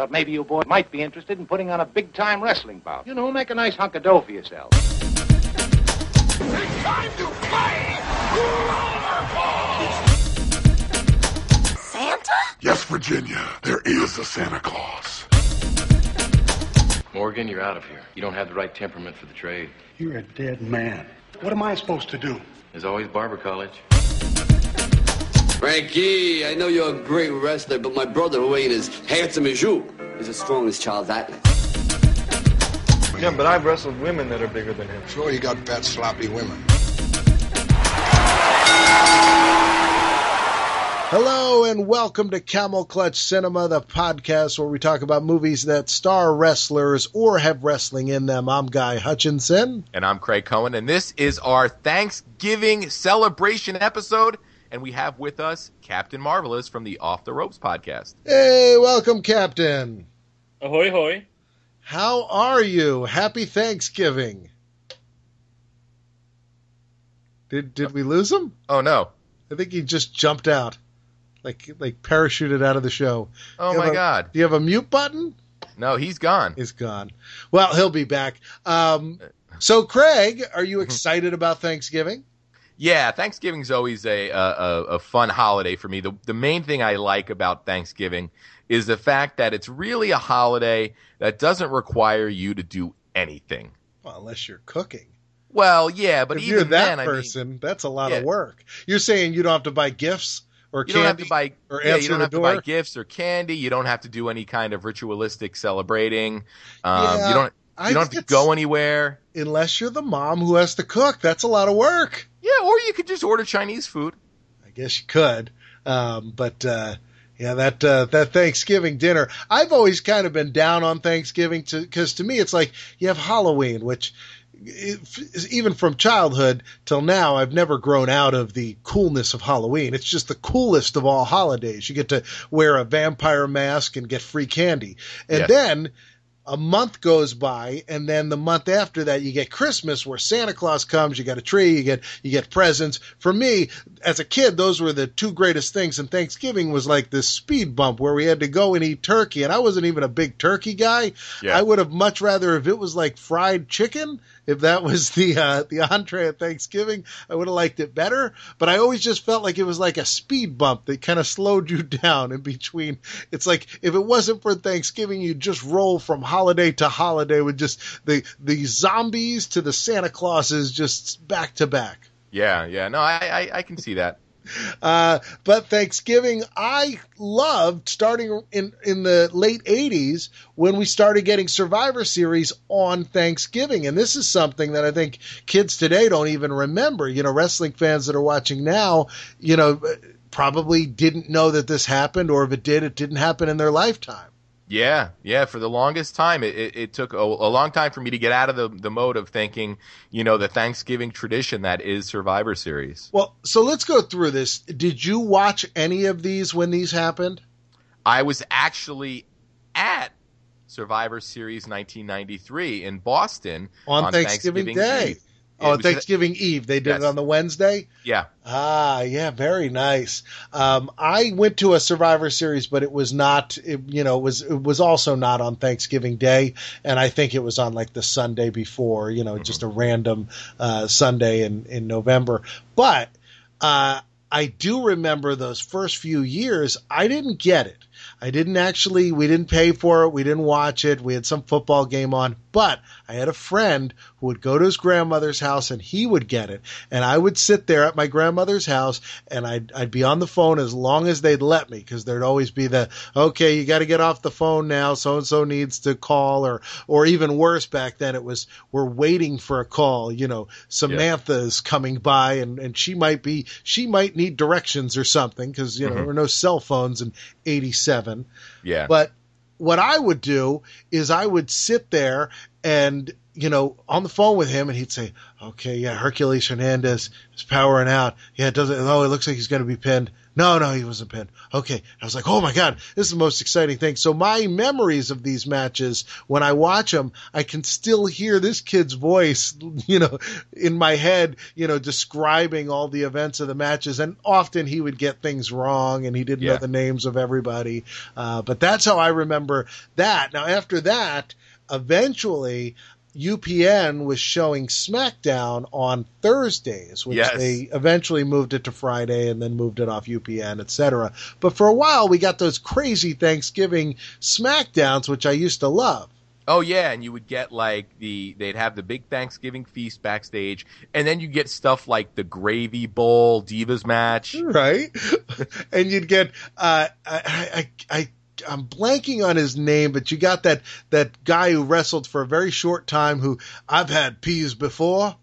Thought maybe you boys might be interested in putting on a big time wrestling bout. You know, make a nice hunk of dough for yourself. It's time to play rollerball! Santa? Yes, Virginia, there is a Santa Claus. Morgan, you're out of here. You don't have the right temperament for the trade. You're a dead man. What am I supposed to do? There's always barber college. Frankie, I know you're a great wrestler, but my brother, who ain't as handsome as you, is as strong as Charles Atlas. Yeah, but I've wrestled women that are bigger than him. Sure, you got fat, sloppy women. Hello and welcome to Camel Clutch Cinema, the podcast where we talk about movies that star wrestlers or have wrestling in them. I'm Guy Hutchinson. And I'm Craig Cohen, and this is our Thanksgiving celebration episode. And we have with us Captain Marvelous from the Off the Ropes podcast. Hey, welcome, Captain. Ahoy, hoy. How are you? Happy Thanksgiving. Did did we lose him? Oh no. I think he just jumped out. Like like parachuted out of the show. Oh my a, god. Do you have a mute button? No, he's gone. He's gone. Well, he'll be back. Um, so Craig, are you excited about Thanksgiving? Yeah, Thanksgiving's always a, a a fun holiday for me. The the main thing I like about Thanksgiving is the fact that it's really a holiday that doesn't require you to do anything. Well, unless you're cooking. Well, yeah, but if even you're that then, person, I mean, that's a lot yeah. of work. You're saying you don't have to buy gifts or you candy don't have to buy or yeah, you don't have door. to buy gifts or candy. You don't have to do any kind of ritualistic celebrating. Um, Yeah, you don't I you don't have to go anywhere. Unless you're the mom who has to cook, that's a lot of work. Or you could just order Chinese food. I guess you could, um, but uh, yeah, that uh, that Thanksgiving dinner. I've always kind of been down on Thanksgiving to because to me it's like you have Halloween, which even from childhood till now, I've never grown out of the coolness of Halloween. It's just the coolest of all holidays. You get to wear a vampire mask and get free candy, and then a month goes by and then the month after that you get Christmas where Santa Claus comes, you get a tree, you get you get presents. For me, as a kid, those were the two greatest things and Thanksgiving was like this speed bump where we had to go and eat turkey and I wasn't even a big turkey guy. Yeah. I would have much rather if it was like fried chicken, if that was the uh, the entree at Thanksgiving, I would have liked it better, but I always just felt like it was like a speed bump that kind of slowed you down in between. It's like if it wasn't for Thanksgiving, you'd just roll from holiday to holiday with just the the zombies to the Santa Clauses just back to back. Yeah, yeah. No, I I, I can see that. Uh, but Thanksgiving, I loved starting in in the late '80s when we started getting Survivor Series on Thanksgiving, and this is something that I think kids today don't even remember. You know, wrestling fans that are watching now, you know, probably didn't know that this happened, or if it did, it didn't happen in their lifetime. Yeah, yeah. For the longest time, it, it, it took a, a long time for me to get out of the, the mode of thinking, you know, the Thanksgiving tradition that is Survivor Series. Well, so let's go through this. Did you watch any of these when these happened? I was actually at Survivor Series 1993 in Boston On Thanksgiving Day. Eve. Oh, Thanksgiving Eve. They did it on the Wednesday. Yeah. Ah, yeah, very nice. Um, I went to a Survivor Series, but it was not. It, you know, it was it was also not on Thanksgiving Day, and I think it was on like the Sunday before. You know, just a random uh, Sunday in in November. But uh, I do remember those first few years. I didn't get it. I didn't actually. We didn't pay for it. We didn't watch it. We had some football game on, but I had a friend who would go to his grandmother's house and he would get it. And I would sit there at my grandmother's house and I'd, I'd be on the phone as long as they'd let me because there'd always be the, okay, you got to get off the phone now. So and so needs to call or, or even worse back then it was, we're waiting for a call. You know, Samantha's coming by and, and she might be, she might need directions or something because, you know, Mhm. there were no cell phones in 87. Yeah. But what I would do is I would sit there and, you know, on the phone with him and he'd say, okay, yeah, Hercules Hernandez is powering out. Yeah, it doesn't, oh, it looks like he's going to be pinned. No, no, he wasn't pinned. Okay. I was like, oh my God, this is the most exciting thing. So my memories of these matches, when I watch them, I can still hear this kid's voice, you know, in my head, you know, describing all the events of the matches. And often he would get things wrong and he didn't know the names of everybody. Uh, but that's how I remember that. Now, after that, eventually, UPN was showing SmackDown on Thursdays, which Yes. they eventually moved it to Friday and then moved it off UPN, etc. But for a while, we got those crazy Thanksgiving SmackDowns, which I used to love. Oh yeah, and you would get like the they'd have the big Thanksgiving feast backstage, and then you get stuff like the Gravy Bowl Divas match. right? and you'd get uh, I, I I I'm blanking on his name, but you got that that guy who wrestled for a very short time who I've had peas before.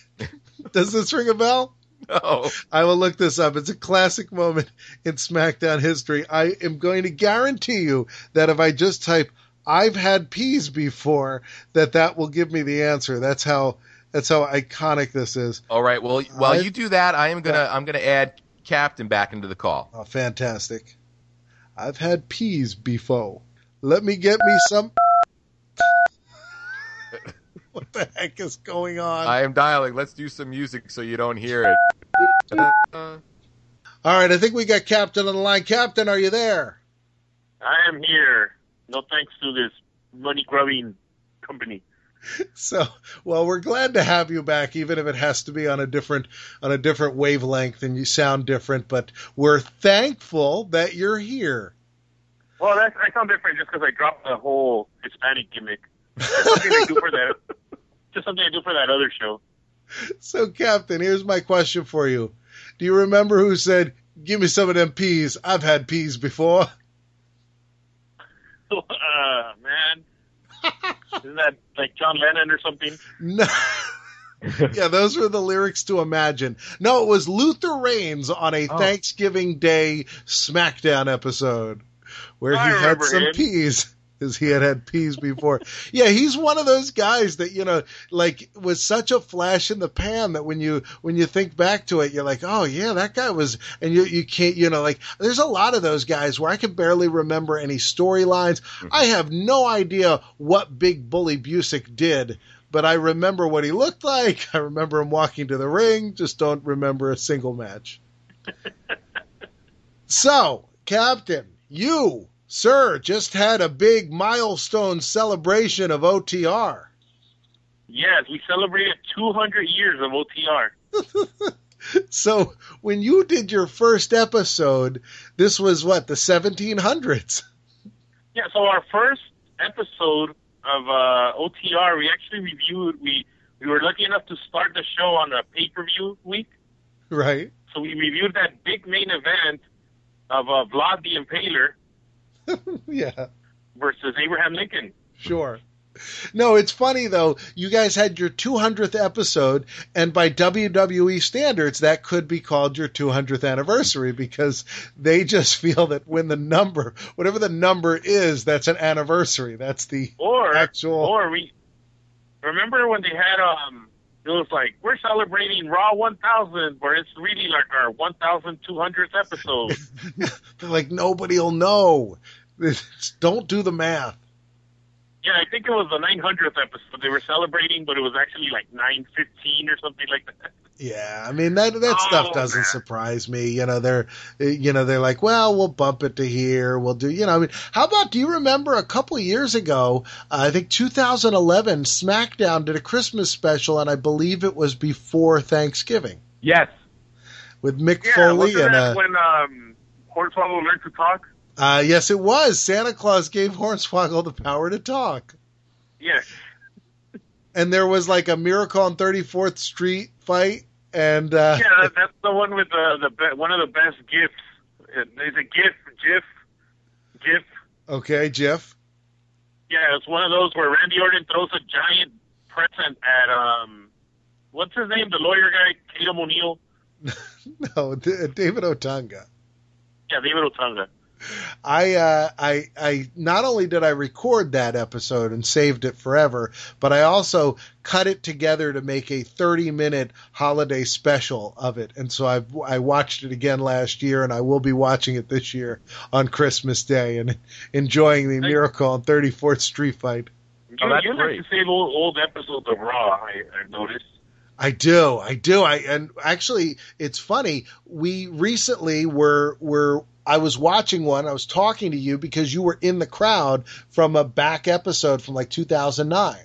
Does this ring a bell? No. I will look this up. It's a classic moment in SmackDown history. I am going to guarantee you that if I just type "I've had peas before," that that will give me the answer. That's how that's how iconic this is. all right. Well, while I- you do that, I am gonna I'm gonna add Captain back into the call. Oh, fantastic. I've had peas before. Let me get me some. what the heck is going on? I am dialing. Let's do some music so you don't hear it. All right, I think we got Captain on the line. Captain, are you there? I am here. No thanks to this money grubbing company. So, well, we're glad to have you back, even if it has to be on a different on a different wavelength and you sound different. But we're thankful that you're here. Well, that, I sound different just because I dropped the whole Hispanic gimmick. Just something I do for that. Just something I do for that other show. So, Captain, here's my question for you: Do you remember who said, "Give me some of them peas"? I've had peas before. uh, man. Isn't that like John Lennon or something? No. yeah, those were the lyrics to Imagine. No, it was Luther Reigns on a Oh. Thanksgiving Day SmackDown episode where I he had some him. peas. Because he had had peas before. yeah, he's one of those guys that you know, like, was such a flash in the pan that when you when you think back to it, you're like, oh yeah, that guy was. And you you can't, you know, like, there's a lot of those guys where I can barely remember any storylines. Mm-hmm. I have no idea what Big Bully Busick did but I remember what he looked like. I remember him walking to the ring. Just don't remember a single match. so, Captain, you, sir, just had a big milestone celebration of OTR. Yes, we celebrated 200 years of OTR. So, when you did your first episode, this was what, the 1700s? Yeah, so our first episode of uh, OTR, we actually reviewed. We we were lucky enough to start the show on a pay per view week. Right? So we reviewed that big main event of uh, Vlad the Impaler yeah. versus Abraham Lincoln. Sure. No, it's funny though. You guys had your 200th episode, and by WWE standards, that could be called your 200th anniversary because they just feel that when the number, whatever the number is, that's an anniversary. That's the Or actual. or we remember when they had um. It was like we're celebrating Raw 1000, where it's really like our 1200th episode. Like nobody'll know. It's- Don't do the math. Yeah, I think it was the 900th episode they were celebrating, but it was actually like 915 or something like that. Yeah, I mean that that Oh, stuff doesn't man. surprise me. You know, they're you know they're like, well, we'll bump it to here. We'll do. You know, I mean, how about? Do you remember a couple of years ago? Uh, I think 2011, SmackDown did a Christmas special, and I believe it was before Thanksgiving yes. with Mick Yeah, Foley wasn't and that uh, when um, Hornswoggle learned to talk? Uh, yes, it was Santa Claus gave Hornswoggle the power to talk, Yeah, and there was like a Miracle on 34th Street fight, and uh, yeah, that, that's the one with the the be- one of the best gifs. There's a gif, gif, gif. okay, Jeff. Yeah, it's one of those where Randy Orton throws a giant present at um, what's his name, the lawyer guy, Tatum O'Neill. No, D- David Otunga. Yeah, David Otunga. I, uh, I, I, not only did I record that episode and saved it forever, but I also cut it together to make a 30 minute holiday special of it. And so I, I watched it again last year and I will be watching it this year on Christmas Day and enjoying the Miracle on 34th Street fight. You, oh, you like to save old, old episodes of Raw, I, I've noticed. I do, I do. I and actually, it's funny. We recently were were I was watching one. I was talking to you because you were in the crowd from a back episode from like 2009.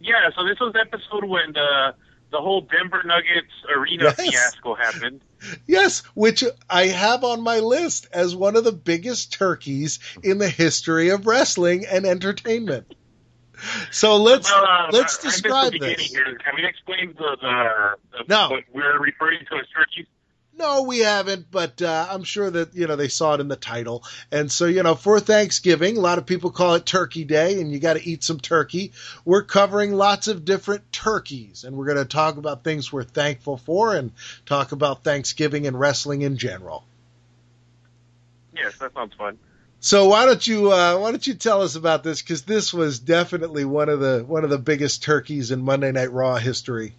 Yeah, so this was the episode when the the whole Denver Nuggets arena yes. fiasco happened. Yes, which I have on my list as one of the biggest turkeys in the history of wrestling and entertainment. So let's well, uh, let's describe I this. Here. Can we explain the, the, the no. what we're referring to as turkeys? No, we haven't, but uh, I'm sure that you know they saw it in the title, and so you know for Thanksgiving, a lot of people call it Turkey Day, and you got to eat some turkey. We're covering lots of different turkeys, and we're going to talk about things we're thankful for, and talk about Thanksgiving and wrestling in general. Yes, that sounds fun. So why don't you uh, why don't you tell us about this? Because this was definitely one of the one of the biggest turkeys in Monday Night Raw history.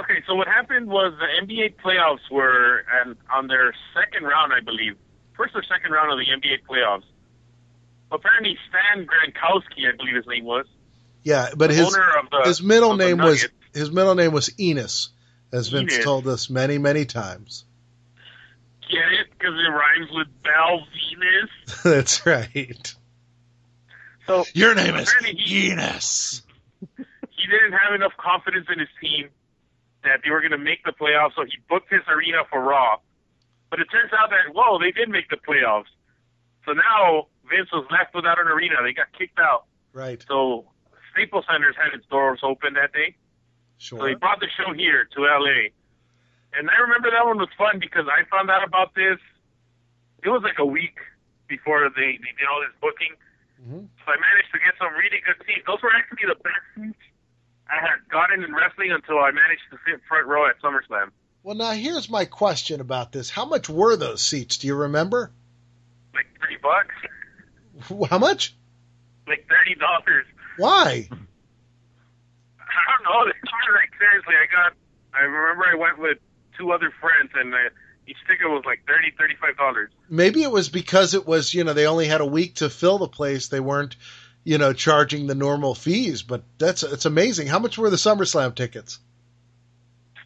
Okay, so what happened was the NBA playoffs were and on their second round, I believe, first or second round of the NBA playoffs. Apparently, Stan Gronkowski, I believe his name was. Yeah, but his the, his middle name was his middle name was Enos, as Vince Enos. told us many many times. Get it? Because it rhymes with Bell Venus. That's right. So your name is Enos. he didn't have enough confidence in his team that they were going to make the playoffs, so he booked his arena for Raw. But it turns out that whoa, they did make the playoffs. So now Vince was left without an arena. They got kicked out. Right. So Staples Centers had its doors open that day. Sure. So he brought the show here to LA. And I remember that one was fun because I found out about this. It was like a week before they, they did all this booking. Mm-hmm. So I managed to get some really good seats. Those were actually the best seats I had gotten in wrestling until I managed to sit front row at SummerSlam. Well, now here's my question about this: How much were those seats? Do you remember? Like thirty bucks. How much? Like thirty dollars. Why? I don't know. like seriously, I got. I remember I went with two other friends, and uh, each ticket was like thirty, thirty-five dollars. Maybe it was because it was, you know, they only had a week to fill the place. They weren't you know, charging the normal fees. But that's it's amazing. How much were the SummerSlam tickets?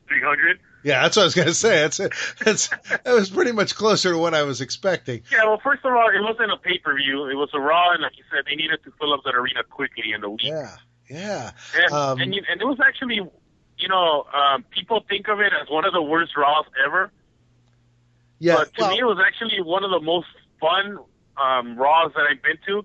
Three hundred. Yeah, that's what I was going to say. That's, it's that was pretty much closer to what I was expecting. Yeah, well, first of all, it wasn't a pay per view. It was a Raw, and like you said, they needed to fill up that arena quickly in the week. Yeah, yeah. And um, and, you, and it was actually, you know, um, people think of it as one of the worst Raws ever. Yeah, but to well, me, it was actually one of the most fun um, Raws that I've been to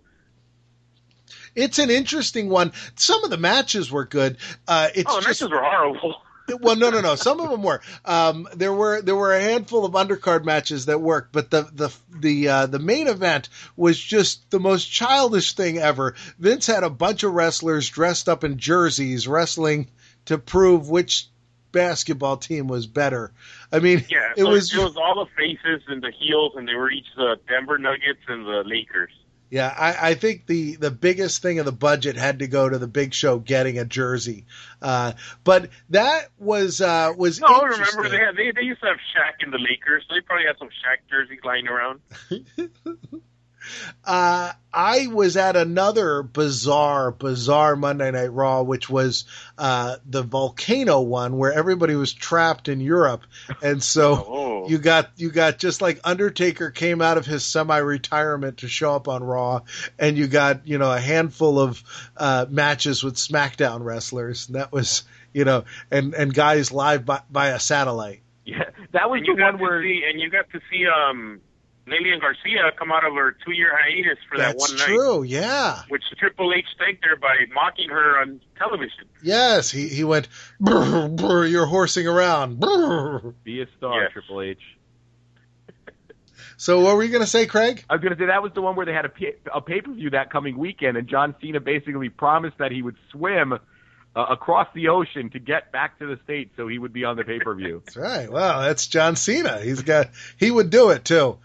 it's an interesting one. Some of the matches were good. Uh, it's oh, the just, matches were horrible. well, no, no, no. Some of them were. Um, there were there were a handful of undercard matches that worked, but the the the uh, the main event was just the most childish thing ever. Vince had a bunch of wrestlers dressed up in jerseys wrestling to prove which basketball team was better. I mean, yeah, it so was it was all the faces and the heels, and they were each the Denver Nuggets and the Lakers. Yeah, I, I, think the, the biggest thing of the budget had to go to the Big Show getting a jersey, uh, but that was uh, was. No, remember they, had, they they used to have Shaq in the Lakers, so they probably had some Shaq jerseys lying around. Uh, I was at another bizarre, bizarre Monday Night Raw, which was uh, the volcano one, where everybody was trapped in Europe, and so oh. you got you got just like Undertaker came out of his semi-retirement to show up on Raw, and you got you know a handful of uh, matches with SmackDown wrestlers, and that was you know and and guys live by, by a satellite. Yeah, that was and the one where see, and you got to see um Lillian Garcia come out of her two year hiatus for That's that one night. true, yeah. Which Triple H thanked her by mocking her on television. Yes, he he went, brr, brr, you're horsing around. Brr. Be a star, Yes. Triple H. So what were you going to say, Craig? I was going to say that was the one where they had a, pay- a pay per view that coming weekend, and John Cena basically promised that he would swim uh, across the ocean to get back to the states, so he would be on the pay per view. That's right. Well, that's John Cena. He's got he would do it too.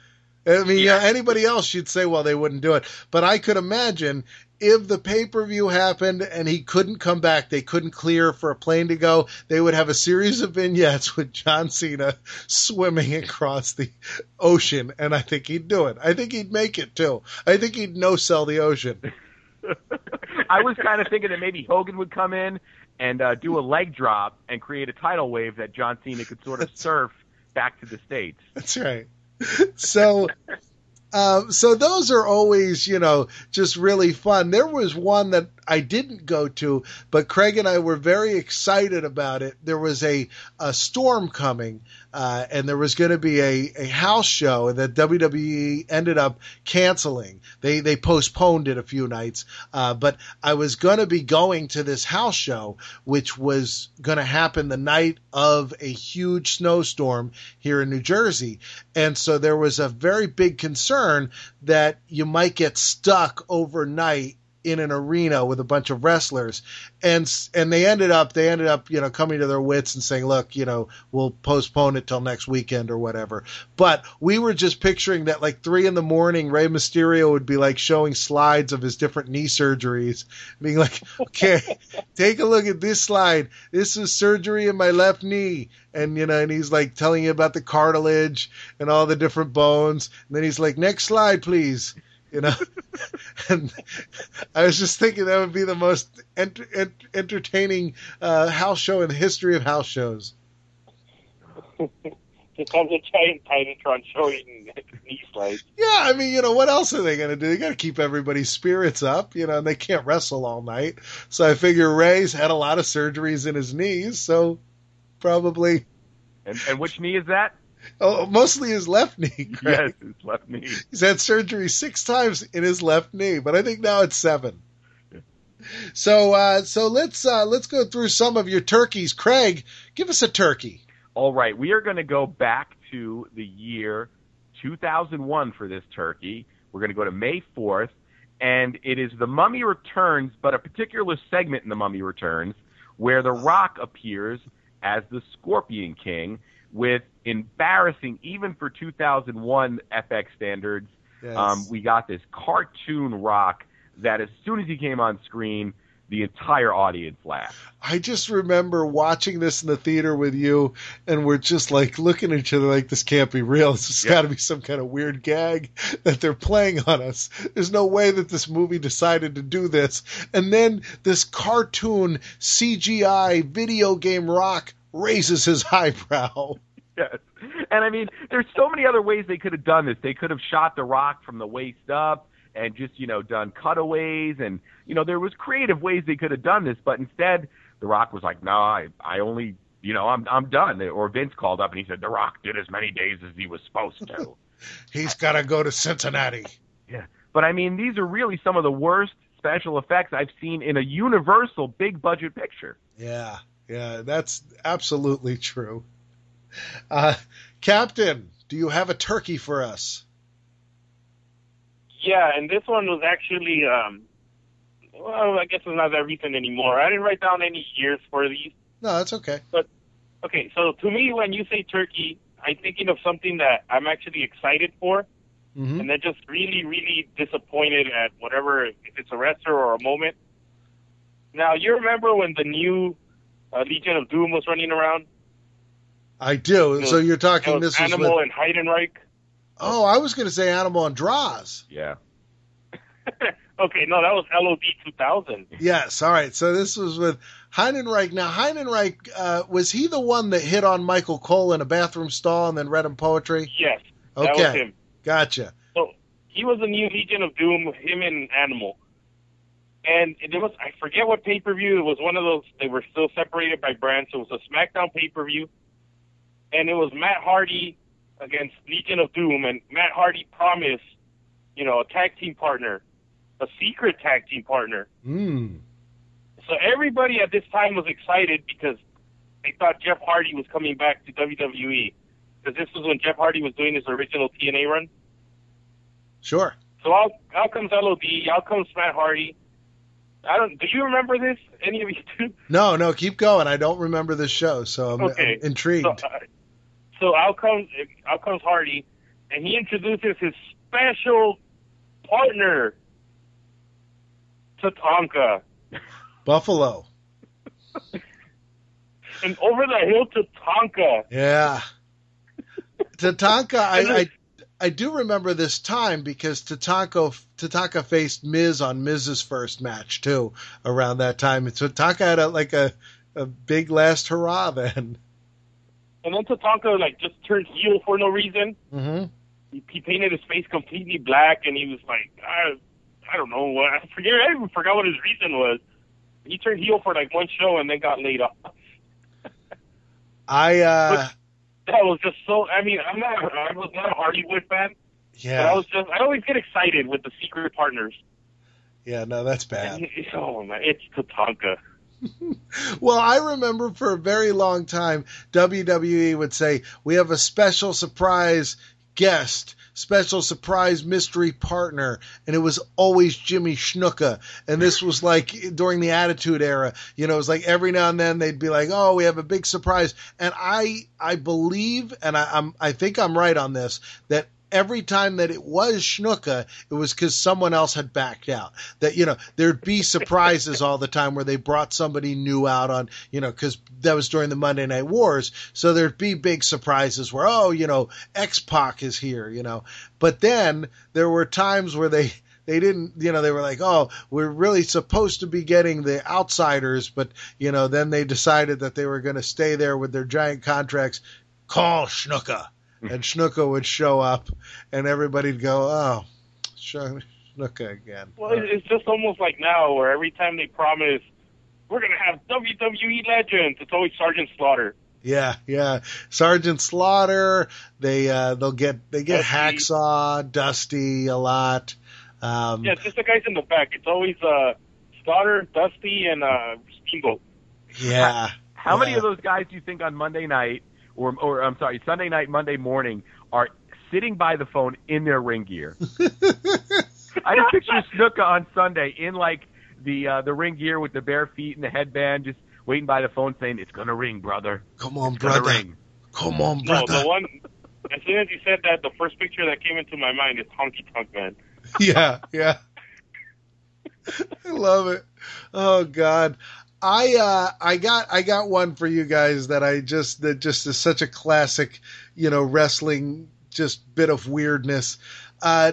I mean, yeah. anybody else, you'd say, well, they wouldn't do it. But I could imagine if the pay per view happened and he couldn't come back, they couldn't clear for a plane to go, they would have a series of vignettes with John Cena swimming across the ocean. And I think he'd do it. I think he'd make it too. I think he'd no sell the ocean. I was kind of thinking that maybe Hogan would come in and uh, do a leg drop and create a tidal wave that John Cena could sort of surf back to the States. That's right. So uh, so those are always, you know, just really fun. There was one that I didn't go to, but Craig and I were very excited about it. There was a, a storm coming, uh, and there was going to be a, a house show that WWE ended up canceling. They they postponed it a few nights, uh, but I was going to be going to this house show, which was going to happen the night of a huge snowstorm here in New Jersey, and so there was a very big concern that you might get stuck overnight in an arena with a bunch of wrestlers. And and they ended up they ended up you know coming to their wits and saying look you know we'll postpone it till next weekend or whatever. But we were just picturing that like three in the morning Rey Mysterio would be like showing slides of his different knee surgeries being like okay take a look at this slide. This is surgery in my left knee. And you know and he's like telling you about the cartilage and all the different bones. And then he's like next slide please you know. and I was just thinking that would be the most ent- ent- entertaining uh, house show in the history of house shows. Here comes a giant Titantron showing knee slides. Yeah, I mean, you know, what else are they going to do? They got to keep everybody's spirits up, you know, and they can't wrestle all night. So I figure Rey's had a lot of surgeries in his knees, so probably. And, and which knee is that? Oh, mostly his left knee. Craig. Yes, his left knee. He's had surgery six times in his left knee, but I think now it's seven. So, uh, so let's uh, let's go through some of your turkeys. Craig, give us a turkey. All right, we are going to go back to the year 2001 for this turkey. We're going to go to May 4th, and it is The Mummy Returns, but a particular segment in The Mummy Returns where The Rock appears as the Scorpion King with embarrassing, even for 2001 FX standards. Yes. Um, we got this cartoon rock that as soon as he came on screen, the entire audience laughed. I just remember watching this in the theater with you, and we're just like looking at each other like this can't be real. This has got to be some kind of weird gag that they're playing on us. There's no way that this movie decided to do this. And then this cartoon CGI video game rock raises his eyebrow. Yes. And I mean, there's so many other ways they could have done this. They could have shot the rock from the waist up and just, you know, done cutaways and, you know, there was creative ways they could have done this, but instead the rock was like, "No, I I only, you know, I'm I'm done." Or Vince called up and he said, "The rock did as many days as he was supposed to." He's got to go to Cincinnati. Yeah. But I mean, these are really some of the worst special effects I've seen in a universal big budget picture. Yeah. Yeah, that's absolutely true. Uh, Captain, do you have a turkey for us? Yeah, and this one was actually, um, well, I guess it's not that recent anymore. I didn't write down any years for these. No, that's okay. But okay, so to me, when you say turkey, I'm thinking of something that I'm actually excited for, mm-hmm. and then just really, really disappointed at whatever, if it's a wrestler or a moment. Now, you remember when the new uh, Legion of Doom was running around? I do. so you're talking this Animal with... and Heidenreich. Oh, I was going to say Animal and Droz. Yeah. okay, no, that was LOD 2000. Yes, all right. So this was with Heidenreich. Now, Heidenreich, uh, was he the one that hit on Michael Cole in a bathroom stall and then read him poetry? Yes. Okay. Gotcha. So he was the new Legion of Doom, him and Animal. And it was, I forget what pay per view. It was one of those, they were still separated by brands. So it was a SmackDown pay per view and it was Matt Hardy against Legion of Doom, and Matt Hardy promised, you know, a tag team partner, a secret tag team partner. Mm. So everybody at this time was excited because they thought Jeff Hardy was coming back to WWE because this was when Jeff Hardy was doing his original TNA run. Sure. So out, out comes LOD, out comes Matt Hardy. I don't. Do you remember this? Any of you two? No, no. Keep going. I don't remember this show, so I'm, okay. I'm intrigued. So, uh, so out comes out comes Hardy, and he introduces his special partner, Tatanka. Buffalo. And over the hill to Tonka. Yeah. Tatanka, I, I I do remember this time because Tatanka Tatanka faced Miz on Miz's first match too around that time. And Tatanka had a, like a a big last hurrah then. And then Tatanka like just turned heel for no reason. Mm-hmm. He, he painted his face completely black, and he was like, I, I don't know what I forget. I even forgot what his reason was. He turned heel for like one show and then got laid off. I uh that was just so. I mean, I'm not. I was not a Hardywood fan. Yeah. But I was just. I always get excited with the secret partners. Yeah, no, that's bad. Oh man, it's Tatanka. well, I remember for a very long time, WWE would say, We have a special surprise guest, special surprise mystery partner. And it was always Jimmy Snuka. And this was like during the Attitude Era. You know, it was like every now and then they'd be like, Oh, we have a big surprise. And I, I believe, and I, I'm, I think I'm right on this, that every time that it was Schnooka, it was because someone else had backed out. That, you know, there'd be surprises all the time where they brought somebody new out on, you know, because that was during the Monday Night Wars. So there'd be big surprises where, oh, you know, X Pac is here, you know. But then there were times where they, they didn't, you know, they were like, oh, we're really supposed to be getting the outsiders, but, you know, then they decided that they were going to stay there with their giant contracts. Call Schnuka and Schnuka would show up, and everybody'd go, "Oh, Schnuka again." Well, it's just almost like now, where every time they promise we're gonna have WWE legends, it's always Sergeant Slaughter. Yeah, yeah, Sergeant Slaughter. They uh, they'll get they get Dusty. Hacksaw, Dusty a lot. Um, Yeah, it's just the guys in the back. It's always uh, Slaughter, Dusty, and uh, Steamboat. yeah. How many yeah. of those guys do you think on Monday night, or or I'm sorry, Sunday night, Monday morning, are sitting by the phone in their ring gear? I just picture Snuka on Sunday in like the uh, the ring gear with the bare feet and the headband, just waiting by the phone saying, "It's gonna ring, brother. Come on, It's brother. ring." Come on, No, brother. the one. As soon as you said that, the first picture that came into my mind is Honky Tonk Man. yeah, yeah. I love it. Oh God. I uh I got I got one for you guys that I just that just is such a classic, you know, wrestling just bit of weirdness. Uh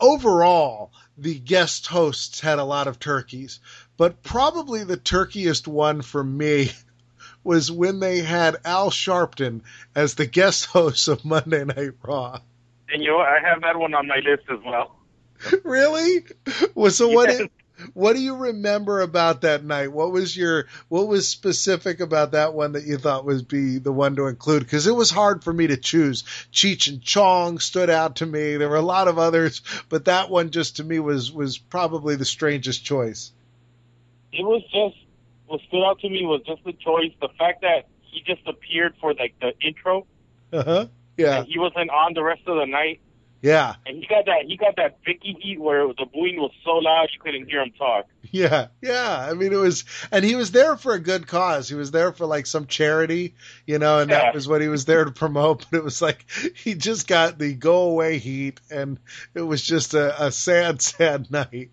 overall, the guest hosts had a lot of turkeys, but probably the turkiest one for me was when they had Al Sharpton as the guest host of Monday Night Raw. And you know. I have that one on my list as well. really? Well, so what? Yes. What do you remember about that night? What was your what was specific about that one that you thought was be the one to include? Because it was hard for me to choose. Cheech and Chong stood out to me. There were a lot of others, but that one just to me was was probably the strangest choice. It was just what stood out to me was just the choice, the fact that he just appeared for like the intro. Uh huh. Yeah. He wasn't on the rest of the night. Yeah. And he got that he got that Vickie heat where the booing was so loud you couldn't hear him talk. Yeah, yeah. I mean, it was, and he was there for a good cause. He was there for like some charity, you know, and Yeah. that was what he was there to promote. But it was like he just got the go away heat, and it was just a, a sad, sad night.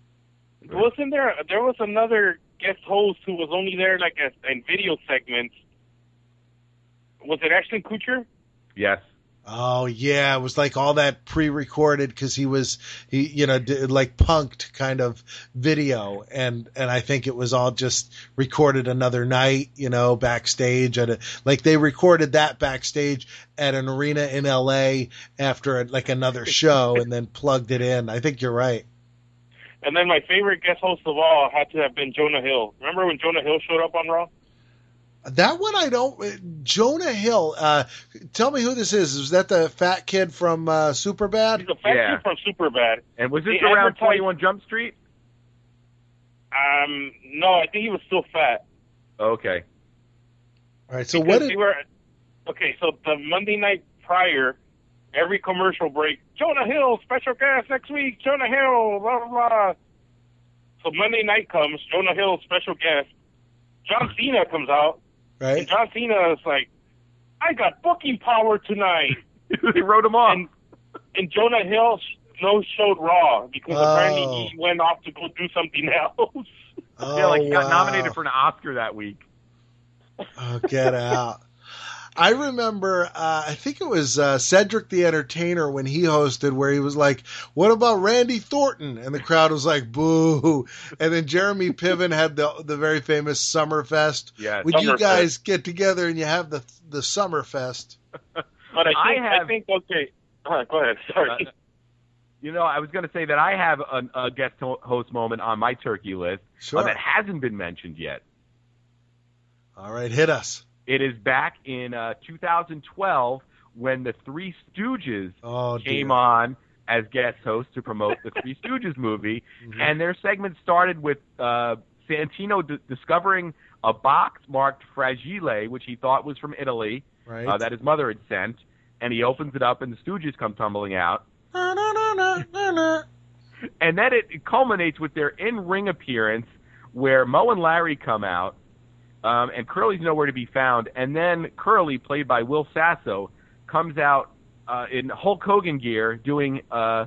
Wasn't there there was another guest host who was only there like as in video segments. Was it Ashton Kutcher? Yes. Oh yeah, it was like all that pre-recorded because he was he you know like punked kind of video and and I think it was all just recorded another night you know backstage at a like they recorded that backstage at an arena in L.A. after like another show and then plugged it in. I think you're right. And then my favorite guest host of all had to have been Jonah Hill. Remember when Jonah Hill showed up on Raw? That one I don't. Jonah Hill. Uh, tell me who this is. Is that the fat kid from uh, Superbad? He's a fat Yeah. kid from Superbad. And was this They around 21 Jump Street? Um, no, I think he was still fat. Okay. All right. So Because what? Did, were okay. So the Monday night prior, every commercial break, Jonah Hill special guest next week. Jonah Hill, blah blah blah. So Monday night comes, Jonah Hill special guest. John Cena comes out, and right. John Cena is like, "I got booking power tonight." they wrote him off. And and Jonah Hill no showed Raw because Oh. apparently he went off to go do something else. Oh, yeah, like he got oh, wow. nominated for an Oscar that week. Oh, get out. I remember, uh, I think it was uh, Cedric the Entertainer when he hosted, where he was like, "What about Randy Thornton?" And the crowd was like, "Boo!" And then Jeremy Piven had the the very famous Summerfest. Yeah, Would you Summerfest. guys get together and you have the the Summerfest? But I think I I, think okay. Uh, go ahead. Sorry. Uh, You know, I was going to say that I have a, a guest host moment on my turkey list uh, Sure. that hasn't been mentioned yet. All right, hit us. It is back in uh, 2012 when the Three Stooges Oh, came on as guest hosts to promote the Three Stooges movie, Mm-hmm. and their segment started with uh, Santino d- discovering a box marked Fragile, which he thought was from Italy, Right. uh, that his mother had sent, and he opens it up, and the Stooges come tumbling out. And then it, it culminates with their in-ring appearance where Moe and Larry come out, um, and Curly's nowhere to be found. And then Curly, played by Will Sasso, comes out uh, in Hulk Hogan gear doing uh,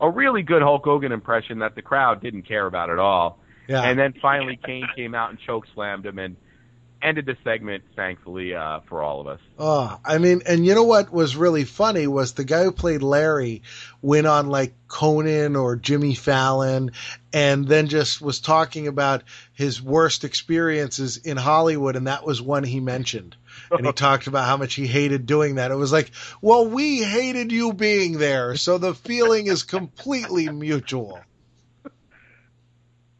a really good Hulk Hogan impression that the crowd didn't care about at all. Yeah. And then finally Kane came out and choke slammed him and ended the segment, thankfully, uh, for all of us. Oh, I mean, and you know what was really funny was the guy who played Larry went on like Conan or Jimmy Fallon and then just was talking about his worst experiences in Hollywood and that was one he mentioned. And he talked about how much he hated doing that. It was like, well, we hated you being there. So the feeling is completely mutual.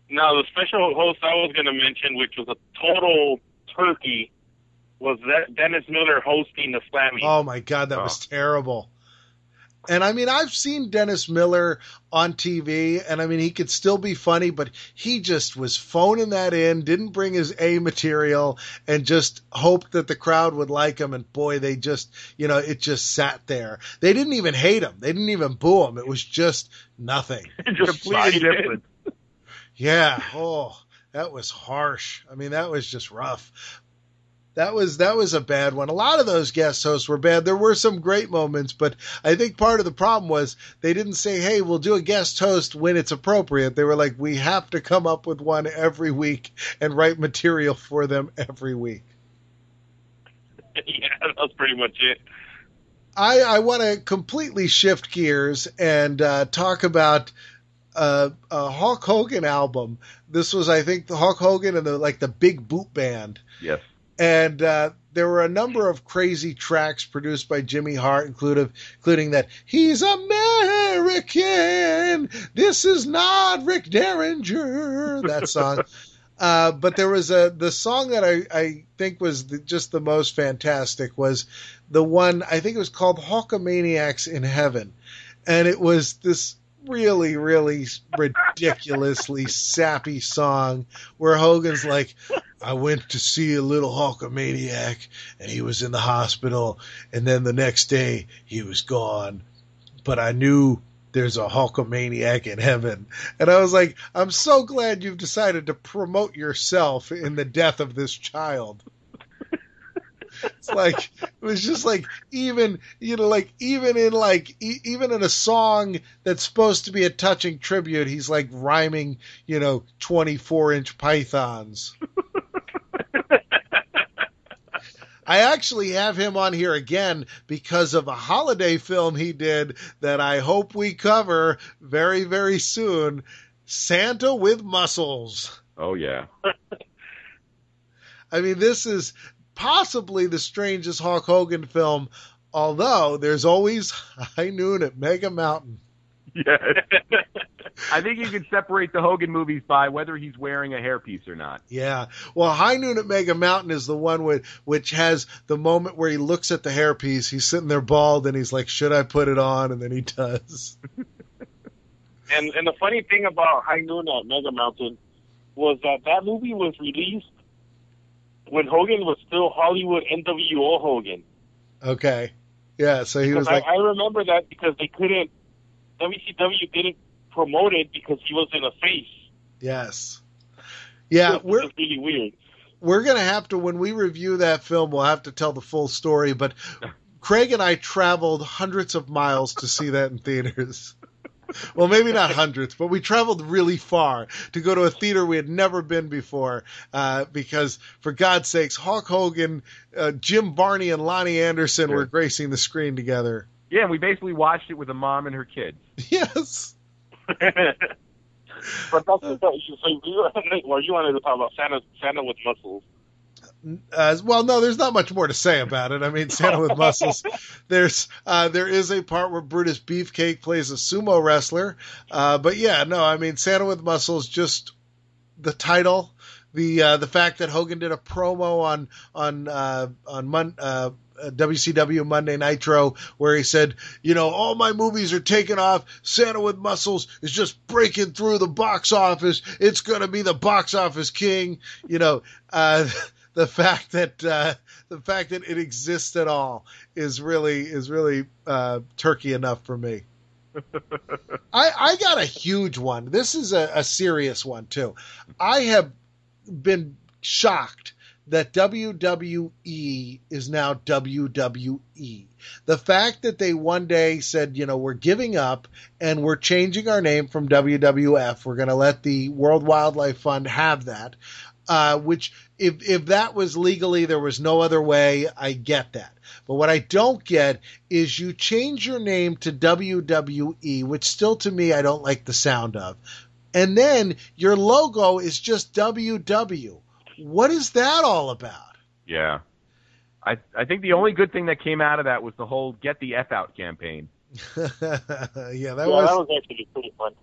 Now, the special host I was going to mention, which was a total turkey, was that Dennis Miller hosting the Slammy. Oh my God, that was oh. terrible. And I mean, I've seen Dennis Miller on TV, and I mean, he could still be funny, but he just was phoning that in, didn't bring his A material, and just hoped that the crowd would like him. And boy, they just, you know, it just sat there. They didn't even hate him, they didn't even boo him. It was just nothing. Just Completely different. Yeah. Oh, that was harsh. I mean, that was just rough. That was that was a bad one. A lot of those guest hosts were bad. There were some great moments, but I think part of the problem was they didn't say, "Hey, we'll do a guest host when it's appropriate." They were like, "We have to come up with one every week and write material for them every week." yeah, that's pretty much it. I, I want to completely shift gears and uh, talk about uh, a Hulk Hogan album. This was, I think, the Hulk Hogan and the like the Big Boot Band, Yes. And uh, there were a number of crazy tracks produced by Jimmy Hart, including including that he's American. This is not Rick Derringer. That song. Uh, but there was a the song that I, I think was the, just the most fantastic was the one I think it was called Hulkamaniacs in Heaven, and it was this really really ridiculously sappy song where Hogan's like, I went to see a little Hulkamaniac and he was in the hospital, and then the next day he was gone, but I knew there's a Hulkamaniac in heaven. And I was like, I'm so glad you've decided to promote yourself in the death of this child. It's like it was just like even you know like even in like e- even in a song that's supposed to be a touching tribute, he's like rhyming you know 24 inch pythons. I actually have him on here again because of a holiday film he did that I hope we cover very, very soon Santa with Muscles. Oh yeah. I mean, this is possibly the strangest Hulk Hogan film, although there's always High Noon at Mega Mountain. Yes. I think you can separate the Hogan movies by whether he's wearing a hairpiece or not. Yeah. Well, High Noon at Mega Mountain is the one with, which has the moment where he looks at the hairpiece. He's sitting there bald and he's like, should I put it on? And then he does. And and the funny thing about High Noon at Mega Mountain was that that movie was released when Hogan was still Hollywood NWO Hogan. Okay. Yeah. So he was Because like, I, I remember that because they couldn't WCW didn't promote it because he was in a face. yes. Yeah. We're, really weird. we're going to have to, when we review that film, we'll have to tell the full story. But Craig and I traveled hundreds of miles to see that in theaters. Well, maybe not hundreds, but we traveled really far to go to a theater we had never been before. Uh, because, for God's sakes, Hulk Hogan, uh, Jim Varney, and Loni Anderson Sure. were gracing the screen together. Yeah, and we basically watched it with a mom and her kids. Yes. but that's the you, so you, or you wanted to talk about Santa, Santa with muscles. Uh, well, no, there's not much more to say about it. I mean, Santa with muscles. There's uh, there is a part where Brutus Beefcake plays a sumo wrestler, uh, but yeah, no, I mean, Santa with muscles. Just the title, the uh, the fact that Hogan did a promo on on uh, on Mon- uh, uh, WCW Monday Nitro where he said, you know, all my movies are taking off. Santa with muscles is just breaking through the box office. It's gonna be the box office king. You know, uh, the fact that uh, the fact that it exists at all is really is really uh, turkey enough for me. I, I got a huge one. This is a, a serious one too. I have been shocked that WWE is now WWE. The fact that they one day said, you know, we're giving up and we're changing our name from WWF. We're going to let the World Wildlife Fund have that. Uh, which, if if that was legally, there was no other way. I get that. But what I don't get is you change your name to WWE, which still to me I don't like the sound of. And then your logo is just WW. What is that all about? Yeah. I I think the only good thing that came out of that was the whole "Get the F Out" campaign. yeah, that yeah, was that was actually pretty fun.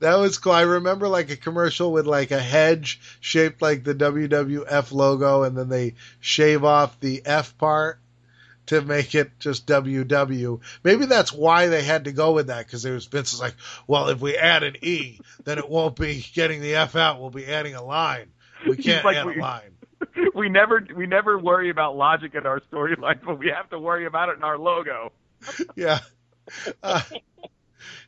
That was cool. I remember like a commercial with like a hedge shaped like the WWF logo, and then they shave off the F part to make it just WW. Maybe that's why they had to go with that because there was Vince was like, well, if we add an E, then it won't be getting the F out. We'll be adding a line. We can't like, add we- a line. we never we never worry about logic in our storylines, but we have to worry about it in our logo. yeah. Uh,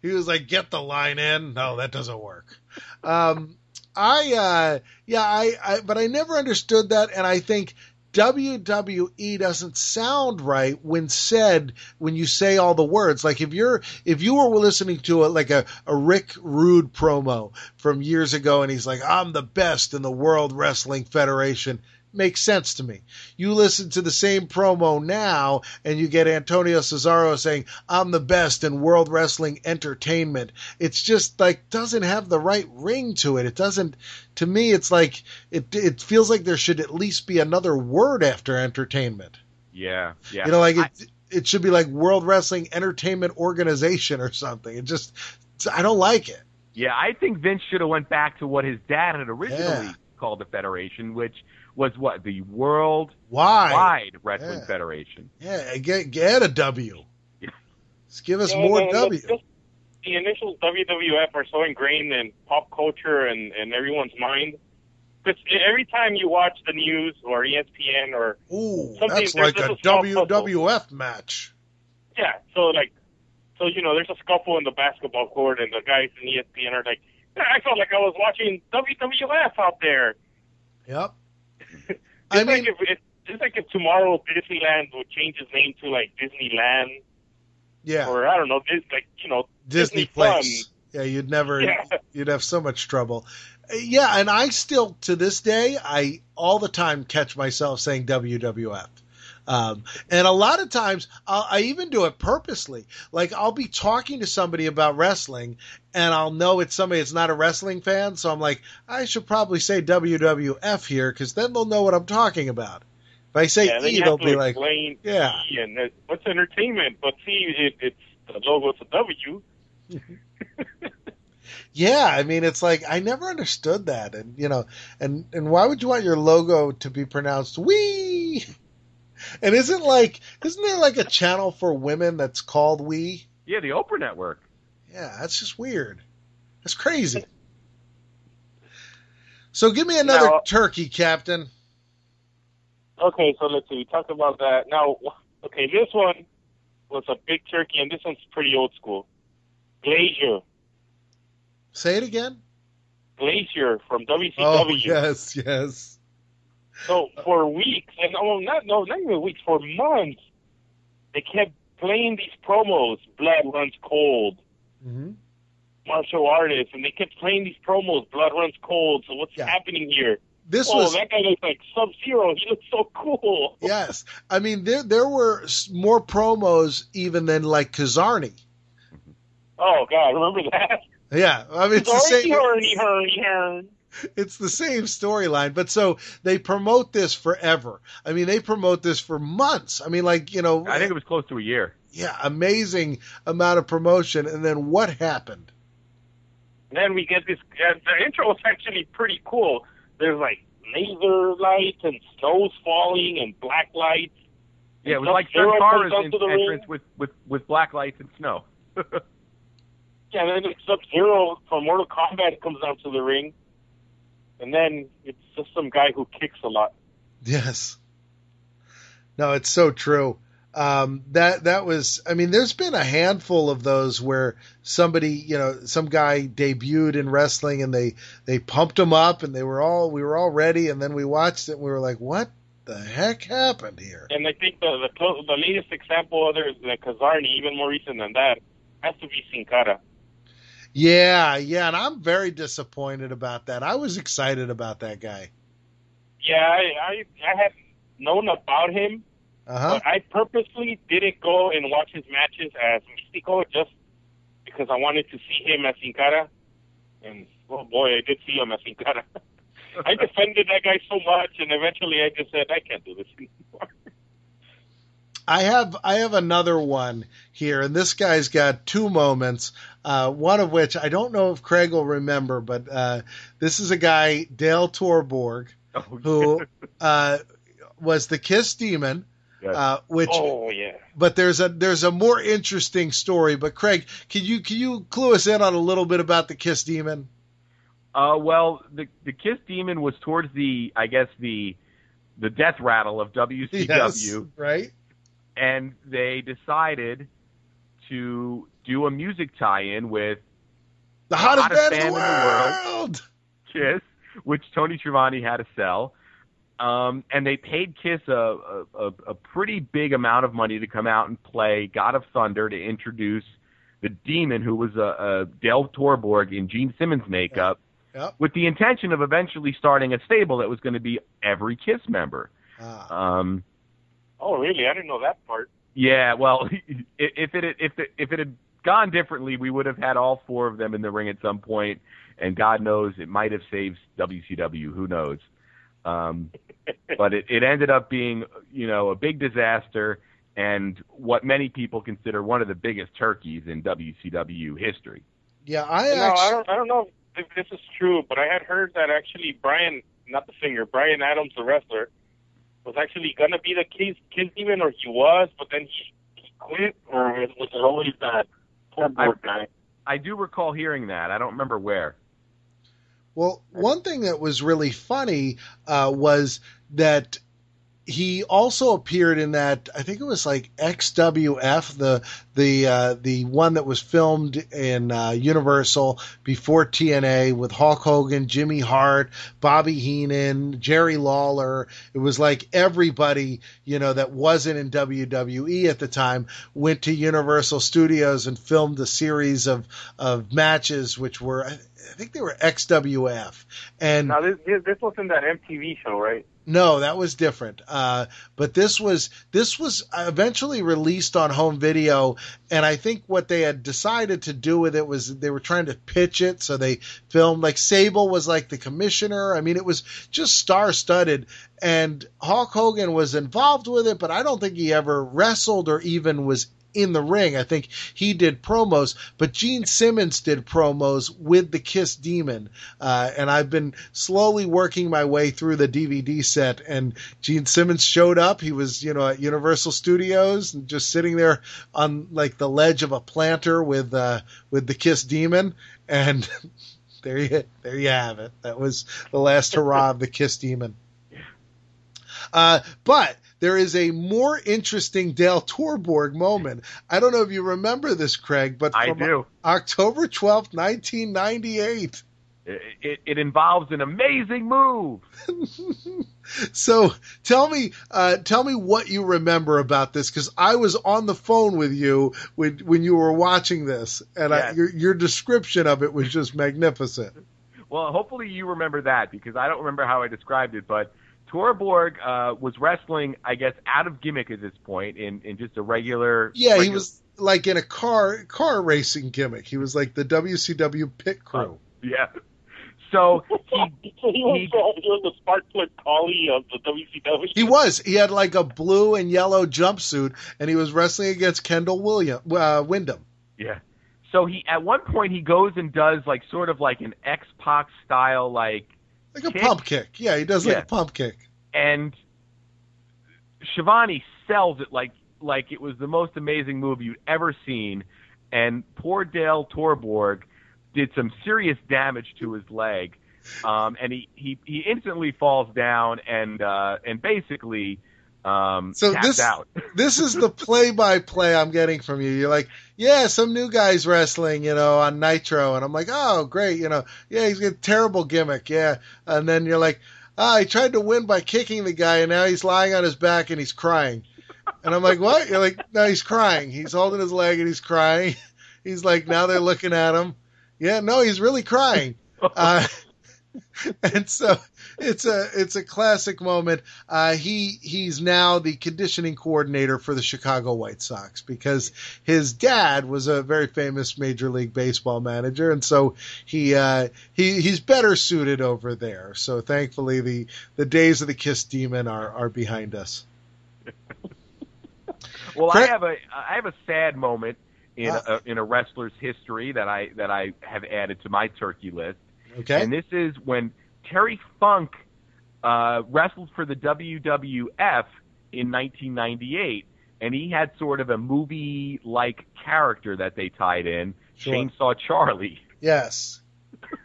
he was like, "Get the line in." No, that doesn't work. Um, I, uh, yeah, I, I, but I never understood that, and I think WWE doesn't sound right when said when you say all the words. Like if you're if you were listening to a like a, a Rick Rude promo from years ago, and he's like, "I'm the best in the World Wrestling Federation." Makes sense to me. You listen to the same promo now, and you get Antonio Cesaro saying, "I'm the best in World Wrestling Entertainment." It's just like doesn't have the right ring to it. It doesn't. To me, it's like it. It feels like there should at least be another word after entertainment. Yeah, yeah. You know, like it. it should be like World Wrestling Entertainment Organization or something. It just. I don't like it. Yeah, I think Vince should have went back to what his dad had originally Yeah. called the Federation, which was what the World Why? Wide Wrestling Yeah. Federation. Yeah, get get a W. Yeah. Just give us Yeah, more no, no, W. just The initials WWF are so ingrained in pop culture and, and everyone's mind. Because every time you watch the news or ESPN or Ooh, something, that's like a a small puzzle. WWF match. Yeah, so like, so you know, there's a scuffle in the basketball court, and the guys in ESPN are like, "Yeah, I felt like I was watching WWF out there. Yep. I like mean, if it, it's like if tomorrow Disneyland would change its name to like Disneyland, yeah, or I don't know, Dis, like you know, Disney Disney Fun. Place. Yeah, you'd never, Yeah. you'd have so much trouble. Yeah, and I still, to this day, I all the time catch myself saying WWF. Um, and a lot of times, I'll, I even do it purposely. Like I'll be talking to somebody about wrestling, and I'll know it's somebody that's not a wrestling fan, so I'm like, I should probably say WWF here because then they'll know what I'm talking about. If I say yeah, E, they'll be like, yeah. E and what's entertainment, but see, it, it's the logo's a W. Yeah, I mean, it's like I never understood that, and you know, and and why would you want your logo to be pronounced "we"? And isn't like, isn't there like a channel for women that's called "we"? Yeah, the Oprah Network. Yeah, that's just weird. That's crazy. So give me another Now- turkey, Captain. Okay, so let's see. We talked about that. Now, okay, this one was a big turkey, and this one's pretty old school. Glacier, Say it again. Glacier from WCW. Oh yes, yes. So for weeks, and oh, not no, not even weeks, for months, they kept playing these promos. Blood runs cold. Mm-hmm. Martial artists, and they kept playing these promos. Blood runs cold. So what's Yeah. happening here? This oh, was that guy looks like Sub Zero. He looks so cool. yes. I mean, there there were more promos even than like Kizarny. Oh God, remember that? Yeah, I mean, it's the same. hurry, hurry, hurry. It's the same storyline, but so they promote this forever. I mean, they promote this for months. I mean, like you know, I think it was close to a year. yeah, amazing amount of promotion. And then what happened? Then we get this. Uh, the intro is actually pretty cool. There's like laser lights and snow's falling and black lights. Yeah, it was like Sub-Zero Sun Cara's comes in, onto the ring. with, with, with black lights and snow. Yeah, and then Sub Zero from Mortal Kombat comes out to the ring, and then it's just some guy who kicks a lot. Yes. No, it's so true. Um, that that was. I mean, there's been a handful of those where somebody, you know, some guy debuted in wrestling and they they pumped him up and they were all we were all ready and then we watched it and we were like, what the heck happened here? And I think the the, the latest example, other than Kizarny, even more recent than that, has to be Sin Cara. Yeah, yeah, and I'm very disappointed about that. I was excited about that guy. Yeah, I I, I had known about him, Uh huh. but I purposely didn't go and watch his matches as Mystico just because I wanted to see him as Sin Cara. And oh boy, I did see him as Sin Cara. I defended that guy so much, and eventually I just said I can't do this anymore. I have I have another one here, and this guy's got two moments. Uh, one of which I don't know if Craig will remember, but uh, this is a guy Dale Torborg Oh, who uh, was the Kiss Demon, Yes. uh, which Oh yeah. but there's a there's a more interesting story. But Craig, can you can you clue us in on a little bit about the Kiss Demon? Uh, well, the the Kiss Demon was towards the, I guess the the death rattle of WCW, Yes, right. And they decided to do a music tie-in with The hottest, hottest band, in the band world. Kiss, which Tony Schiavone had to sell. Um, and they paid Kiss a, a, a, pretty big amount of money to come out and play God of Thunder to introduce the Demon, who was a, a Dale Torborg in Gene Simmons makeup, Yep. with the intention of eventually starting a stable that was going to be every Kiss member. Ah. Um, Oh really? I didn't know that part. yeah, well, if it if it if it had gone differently, we would have had all four of them in the ring at some point, and God knows it might have saved WCW. Who knows? Um, but it, it ended up being, you know, a big disaster and what many people consider one of the biggest turkeys in WCW history. Yeah, I No, actually. I don't. I don't know if this is true, but I had heard that actually Brian, not the singer, Brian Adams, the wrestler, was actually gonna be the Kiss Kiss Demon, or he was, but then he, he quit, or it was always that poor board guy. I do recall hearing that. I don't remember where. Well, one thing that was really funny uh, was that he also appeared in that I think it was like XWF, the the uh, the one that was filmed in uh, Universal before TNA with Hulk Hogan, Jimmy Hart, Bobby Heenan, Jerry Lawler. It was like everybody you know that wasn't in WWE at the time went to Universal Studios and filmed a series of of matches, which were I think they were XWF and. Now this this, this wasn't that MTV show, right? No, that was different. Uh, but this was this was eventually released on home video, and I think what they had decided to do with it was they were trying to pitch it, so they filmed like Sable was like the commissioner. I mean, it was just star studded, and Hulk Hogan was involved with it, but I don't think he ever wrestled or even was in the ring. I think he did promos, but Gene Simmons did promos with the Kiss Demon. Uh, and I've been slowly working my way through the DVD set and Gene Simmons showed up. He was, you know, at Universal Studios and just sitting there on like the ledge of a planter with, uh, with the Kiss Demon. And there you, there you have it. That was the last hurrah of the Kiss Demon. Uh, but there is a more interesting Dale Torborg moment. I don't know if you remember this, Craig, but I do. October twelfth, 1998. It, it, it involves an amazing move. So tell me, uh, tell me what you remember about this because I was on the phone with you when when you were watching this, and I, your your description of it was just magnificent. Well, hopefully you remember that because I don't remember how I described it, but Torborg uh, was wrestling, I guess, out of gimmick at this point in, in just a regular. Yeah, he was like in a car car racing gimmick. He was like the WCW pit crew. Yeah. So he So he was, uh, he was the spark plug collie of the WCW. He was. He had like a blue and yellow jumpsuit, and he was wrestling against Kendall William uh, Windham. Yeah. So he at one point he goes and does like sort of like an X Pac style like Like a kick, pump kick. Yeah, he does like Yeah. a pump kick. and Schiavone sells it like like it was the most amazing move you'd ever seen, and poor Dale Torborg did some serious damage to his leg, um, and he, he he instantly falls down and uh, and basically um, So this out. this is the play by play I'm getting from you. You're like, yeah, some new guys wrestling, you know, on Nitro, and I'm like, oh, great, you know, yeah, he's got a terrible gimmick, yeah, and then you're like, ah, he tried to win by kicking the guy, and now he's lying on his back and he's crying, and I'm like, what? You're like, no, he's crying. He's holding his leg and he's crying. He's like, now they're looking at him. Yeah, no, he's really crying. Uh, and so it's a it's a classic moment. Uh, he he's now the conditioning coordinator for the Chicago White Sox because his dad was a very famous Major League Baseball manager, and so he uh, he he's better suited over there. So thankfully, the the days of the Kiss Demon are are behind us. Well, I have a I have a sad moment in Ah. a, in a wrestler's history that I that I have added to my turkey list. Okay. And this is when Terry Funk uh, wrestled for the WWF in 1998, and he had sort of a movie-like character that they tied in, Sure. Chainsaw Charlie, Yes.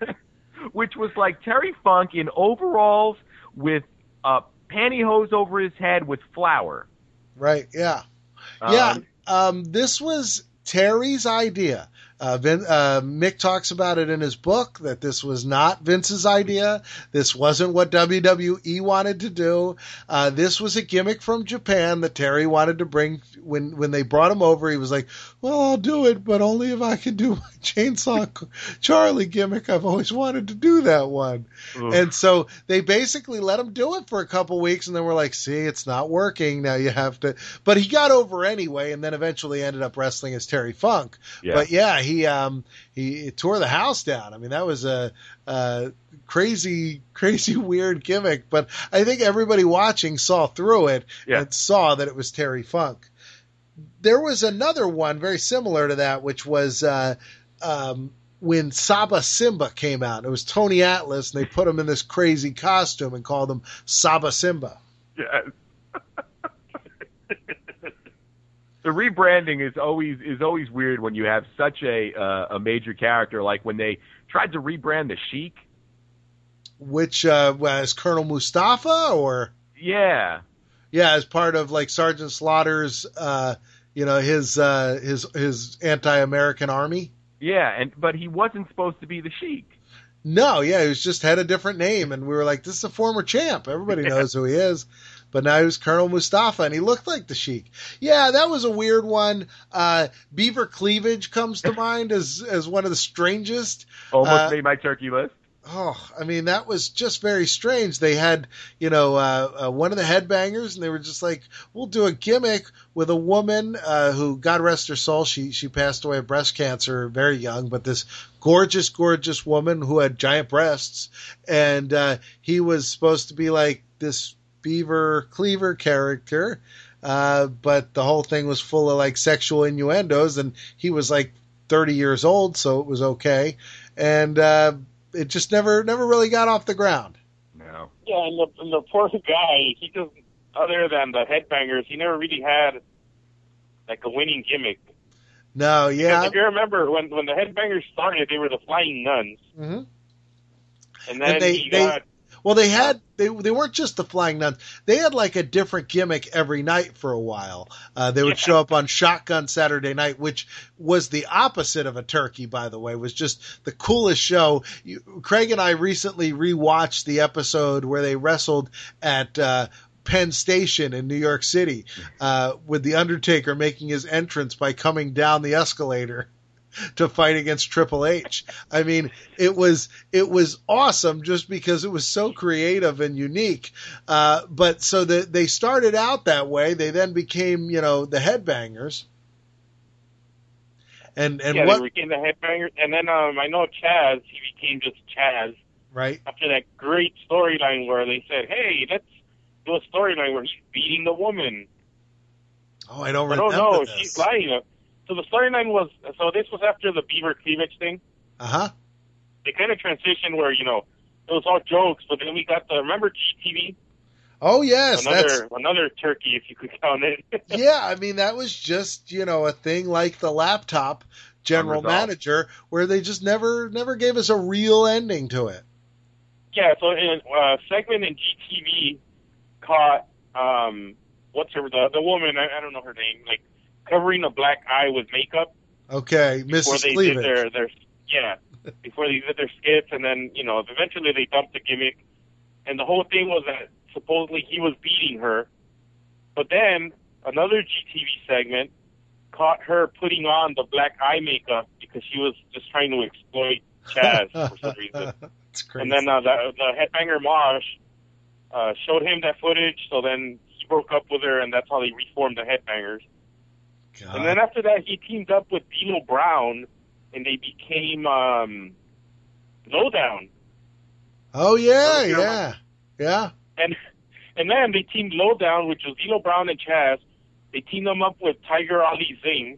which was like Terry Funk in overalls with uh, pantyhose over his head with flour. Right. Yeah. Yeah. Um, Um, this was Terry's idea. Uh, Vin, uh, Mick talks about it in his book that this was not Vince's idea. This wasn't what WWE wanted to do. Uh, this was a gimmick from Japan that Terry wanted to bring. When when they brought him over, he was like, "Well, I'll do it, but only if I can do my Chainsaw Charlie gimmick. I've always wanted to do that one." Ugh. And so they basically let him do it for a couple weeks, and then we're like, "See, it's not working. Now you have to." But he got over anyway, and then eventually ended up wrestling as Terry Funk. Yeah. But yeah, he um he tore the house down. I mean, that was a, a crazy, crazy weird gimmick. But I think everybody watching saw through it Yeah. and saw that it was Terry Funk. There was another one very similar to that, which was uh, um, when Saba Simba came out. It was Tony Atlas, and they put him in this crazy costume and called him Saba Simba. Yes. The rebranding is always is always weird when you have such a uh, a major character like when they tried to rebrand the Sheik. Which uh, was Colonel Mustafa, or Yeah. yeah, as part of like Sergeant Slaughter's, uh, you know, his uh, his his anti-American army. Yeah, and but he wasn't supposed to be the Sheik. No, yeah, he was just had a different name, and we were like, "This is a former champ. Everybody knows who he is." But now he was Colonel Mustafa, and he looked like the Sheik. Yeah, that was a weird one. Uh, Beaver Cleavage comes to mind as as one of the strangest. Almost Uh, made my turkey list. Oh, I mean, that was just very strange. They had, you know, uh, uh, one of the headbangers, and they were just like, "We'll do a gimmick with a woman uh, who, God rest her soul, she she passed away of breast cancer very young, but this gorgeous, gorgeous woman who had giant breasts, and uh, he was supposed to be like this beaver cleaver character." Uh, but the whole thing was full of like sexual innuendos, and he was like 30 years old, so it was okay. And uh, it just never never really got off the ground. No. Yeah, and the, and the poor guy, he just, other than the headbangers, he never really had like a winning gimmick. No, yeah. If you remember, when when the headbangers started, they were the Flying Nuns, hmm and then And they- he they- got Well, they had they they weren't just the flying nuns. They had like a different gimmick every night for a while. Uh, they would show up on Shotgun Saturday Night, which was the opposite of a turkey, by the way. It was just the coolest show. You, Craig and I recently rewatched the episode where they wrestled at. Uh, Penn Station in New York City, uh, with the Undertaker making his entrance by coming down the escalator to fight against Triple H. I mean, it was it was awesome just because it was so creative and unique. Uh, but so that they started out that way, they then became you know the headbangers. And and yeah, what they became the headbangers, and then um, I know Chaz, he became just Chaz right? after that great storyline where they said, "Hey, let's do a storyline where he's beating the woman." Oh, I don't remember no, this. she's lying. So the storyline was so this was after the beaver cleavage thing. Uh huh. They kind of transitioned where you know it was all jokes, but then we got the remember GTV, Oh yes, that's another another turkey if you could count it. yeah, I mean that was just you know a thing like the laptop general manager where they just never never gave us a real ending to it. yeah, so in uh, segment in GTV caught um what's her the the woman I, I don't know her name like covering a black eye with makeup Okay, before Mrs. they Cleavage. did their their yeah before they did their skits and then you know eventually they dumped the gimmick and the whole thing was that supposedly he was beating her but then another GTV segment caught her putting on the black eye makeup because she was just trying to exploit Chaz for some reason It's crazy. and then uh, the, the headbanger Mosh uh, showed him that footage. So then he broke up with her, and that's how they reformed the headbangers. God. And then after that, he teamed up with D'Lo Brown, and they became um, Lowdown. oh yeah, yeah, yeah. And and then they teamed Lowdown, which was D'Lo Brown and Chaz. They teamed them up with Tiger Ali Singh,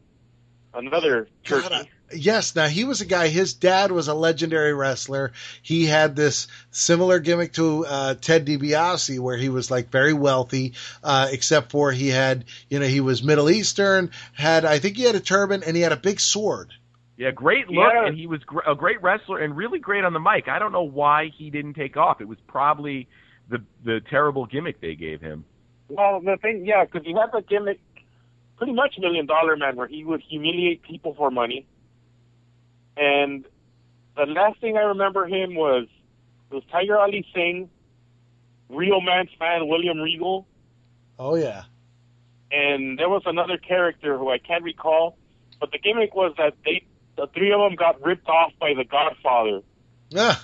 another turkey. God, I- yes. Now he was a guy. His dad was a legendary wrestler. He had this similar gimmick to uh, Ted DiBiase, where he was like very wealthy, uh, except for he had, you know, he was Middle Eastern. Had I think he had a turban and he had a big sword. Yeah, great look, Yeah. and he was gr- a great wrestler and really great on the mic. I don't know why he didn't take off. It was probably the the terrible gimmick they gave him. Well, the thing, yeah, because he had the gimmick, pretty much Million Dollar Man, where he would humiliate people for money. And the last thing I remember him was was Tiger Ali Singh, Real Man's fan William Regal, Oh yeah. and there was another character who I can't recall, but the gimmick was that they the three of them got ripped off by the Godfather. Ah,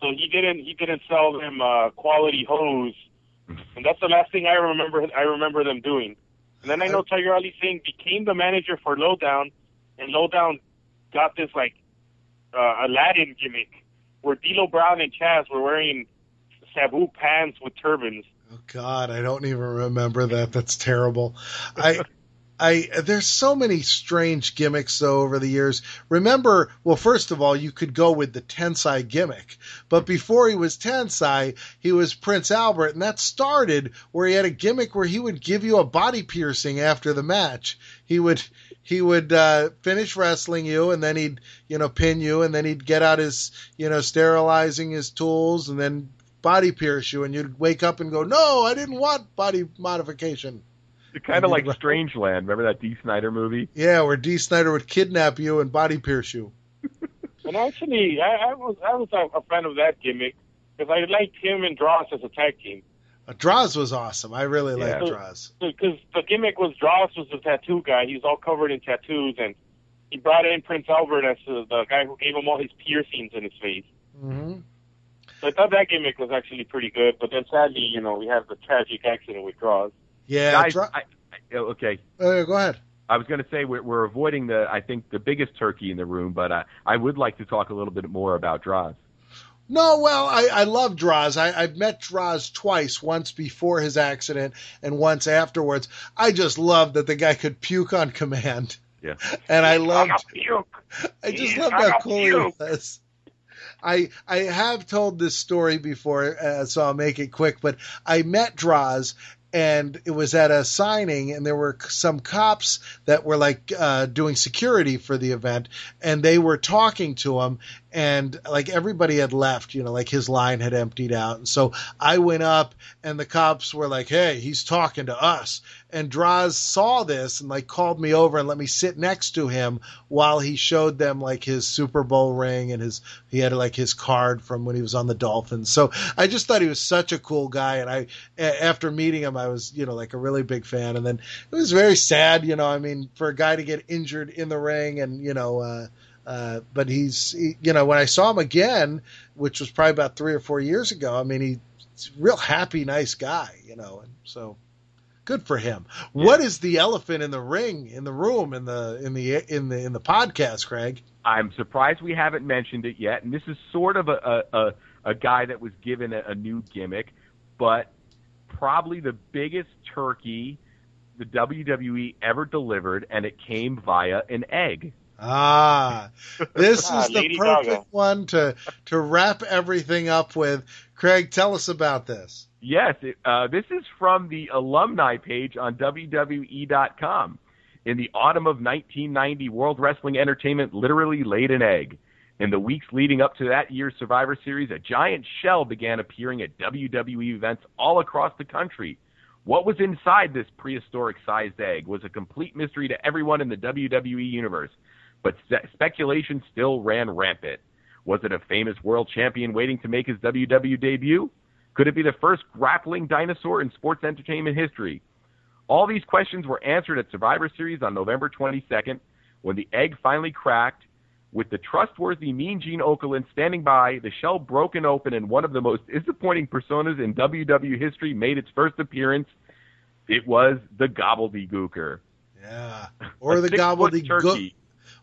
So he didn't he didn't sell them uh, quality hose, and that's the last thing I remember. I remember them doing. And then I know Tiger Ali Singh became the manager for Lowdown, and Lowdown got this like uh, Aladdin gimmick where D'Lo Brown and Chaz were wearing Sabu pants with turbans. Oh God, I don't even remember that. That's terrible. I, I, there's so many strange gimmicks though over the years. Remember, well, first of all, you could go with the Tensai gimmick, but before he was Tensai, he was Prince Albert, and that started where he had a gimmick where he would give you a body piercing after the match. He would, he would uh, finish wrestling you, and then he'd, you know, pin you, and then he'd get out his, you know, sterilizing his tools, and then body pierce you, and you'd wake up and go, "No, I didn't want body modification." Kind of like Strangeland. Remember that Dee Snider movie? Yeah, where Dee Snider would kidnap you and body pierce you. And actually, I, I was I was a, a fan of that gimmick because I liked him and Droz as a tag team. Uh, Droz was awesome. I really Yeah. liked Droz. because the gimmick was Droz was the tattoo guy. He was all covered in tattoos, and he brought in Prince Albert as the, the guy who gave him all his piercings in his face. hmm So I thought that gimmick was actually pretty good. But then sadly, you know, we have the tragic accident with Droz. Yeah, Guys, I, I, okay. uh, go ahead. I was going to say we're, we're avoiding the, I think, the biggest turkey in the room, but I, I would like to talk a little bit more about Droz. No, well, I, I love Droz. I, I've met Droz twice, once before his accident and once afterwards. I just loved that the guy could puke on command. Yeah. And I loved. I just loved how cool he was. I I have told this story before, uh, so I'll make it quick. But I met Droz, and it was at a signing and there were some cops that were like uh, doing security for the event and they were talking to him and like everybody had left you know like his line had emptied out. And so i went up and the cops were like hey he's talking to us and Droz saw this and like called me over and let me sit next to him while he showed them like his Super Bowl ring and his he had like his card from when he was on the Dolphins. So I just thought he was such a cool guy and I after meeting him I was, you know, like a really big fan and then it was very sad, you know, I mean for a guy to get injured in the ring and, you know, uh uh, but he's, he, you know, when I saw him again, which was probably about three or four years ago, I mean, he's a real happy, nice guy, you know, and so Good for him. Yeah. What is the elephant in the ring, in the room, in the in the in the in the podcast, Craig? I'm surprised we haven't mentioned it yet, and this is sort of a a, a guy that was given a, a new gimmick, but probably the biggest turkey the WWE ever delivered, and it came via an egg. Ah, this is the perfect Gaga. one to to wrap everything up with. Craig, tell us about this. Yes, it, uh, this is from the alumni page on WWE.com. In the autumn of 1990, World Wrestling Entertainment literally laid an egg. In the weeks leading up to that year's Survivor Series, a giant shell began appearing at WWE events all across the country. What was inside this prehistoric sized egg was a complete mystery to everyone in the WWE universe, but speculation still ran rampant. Was it a famous world champion waiting to make his WWE debut? Could it be the first grappling dinosaur in sports entertainment history? All these questions were answered at Survivor Series on November 22nd when the egg finally cracked. With the trustworthy Mean Gene Okerlund standing by, the shell broken open and one of the most disappointing personas in WWE history made its first appearance. It was the Gobbledygooker. Yeah, or the Gobbledygook,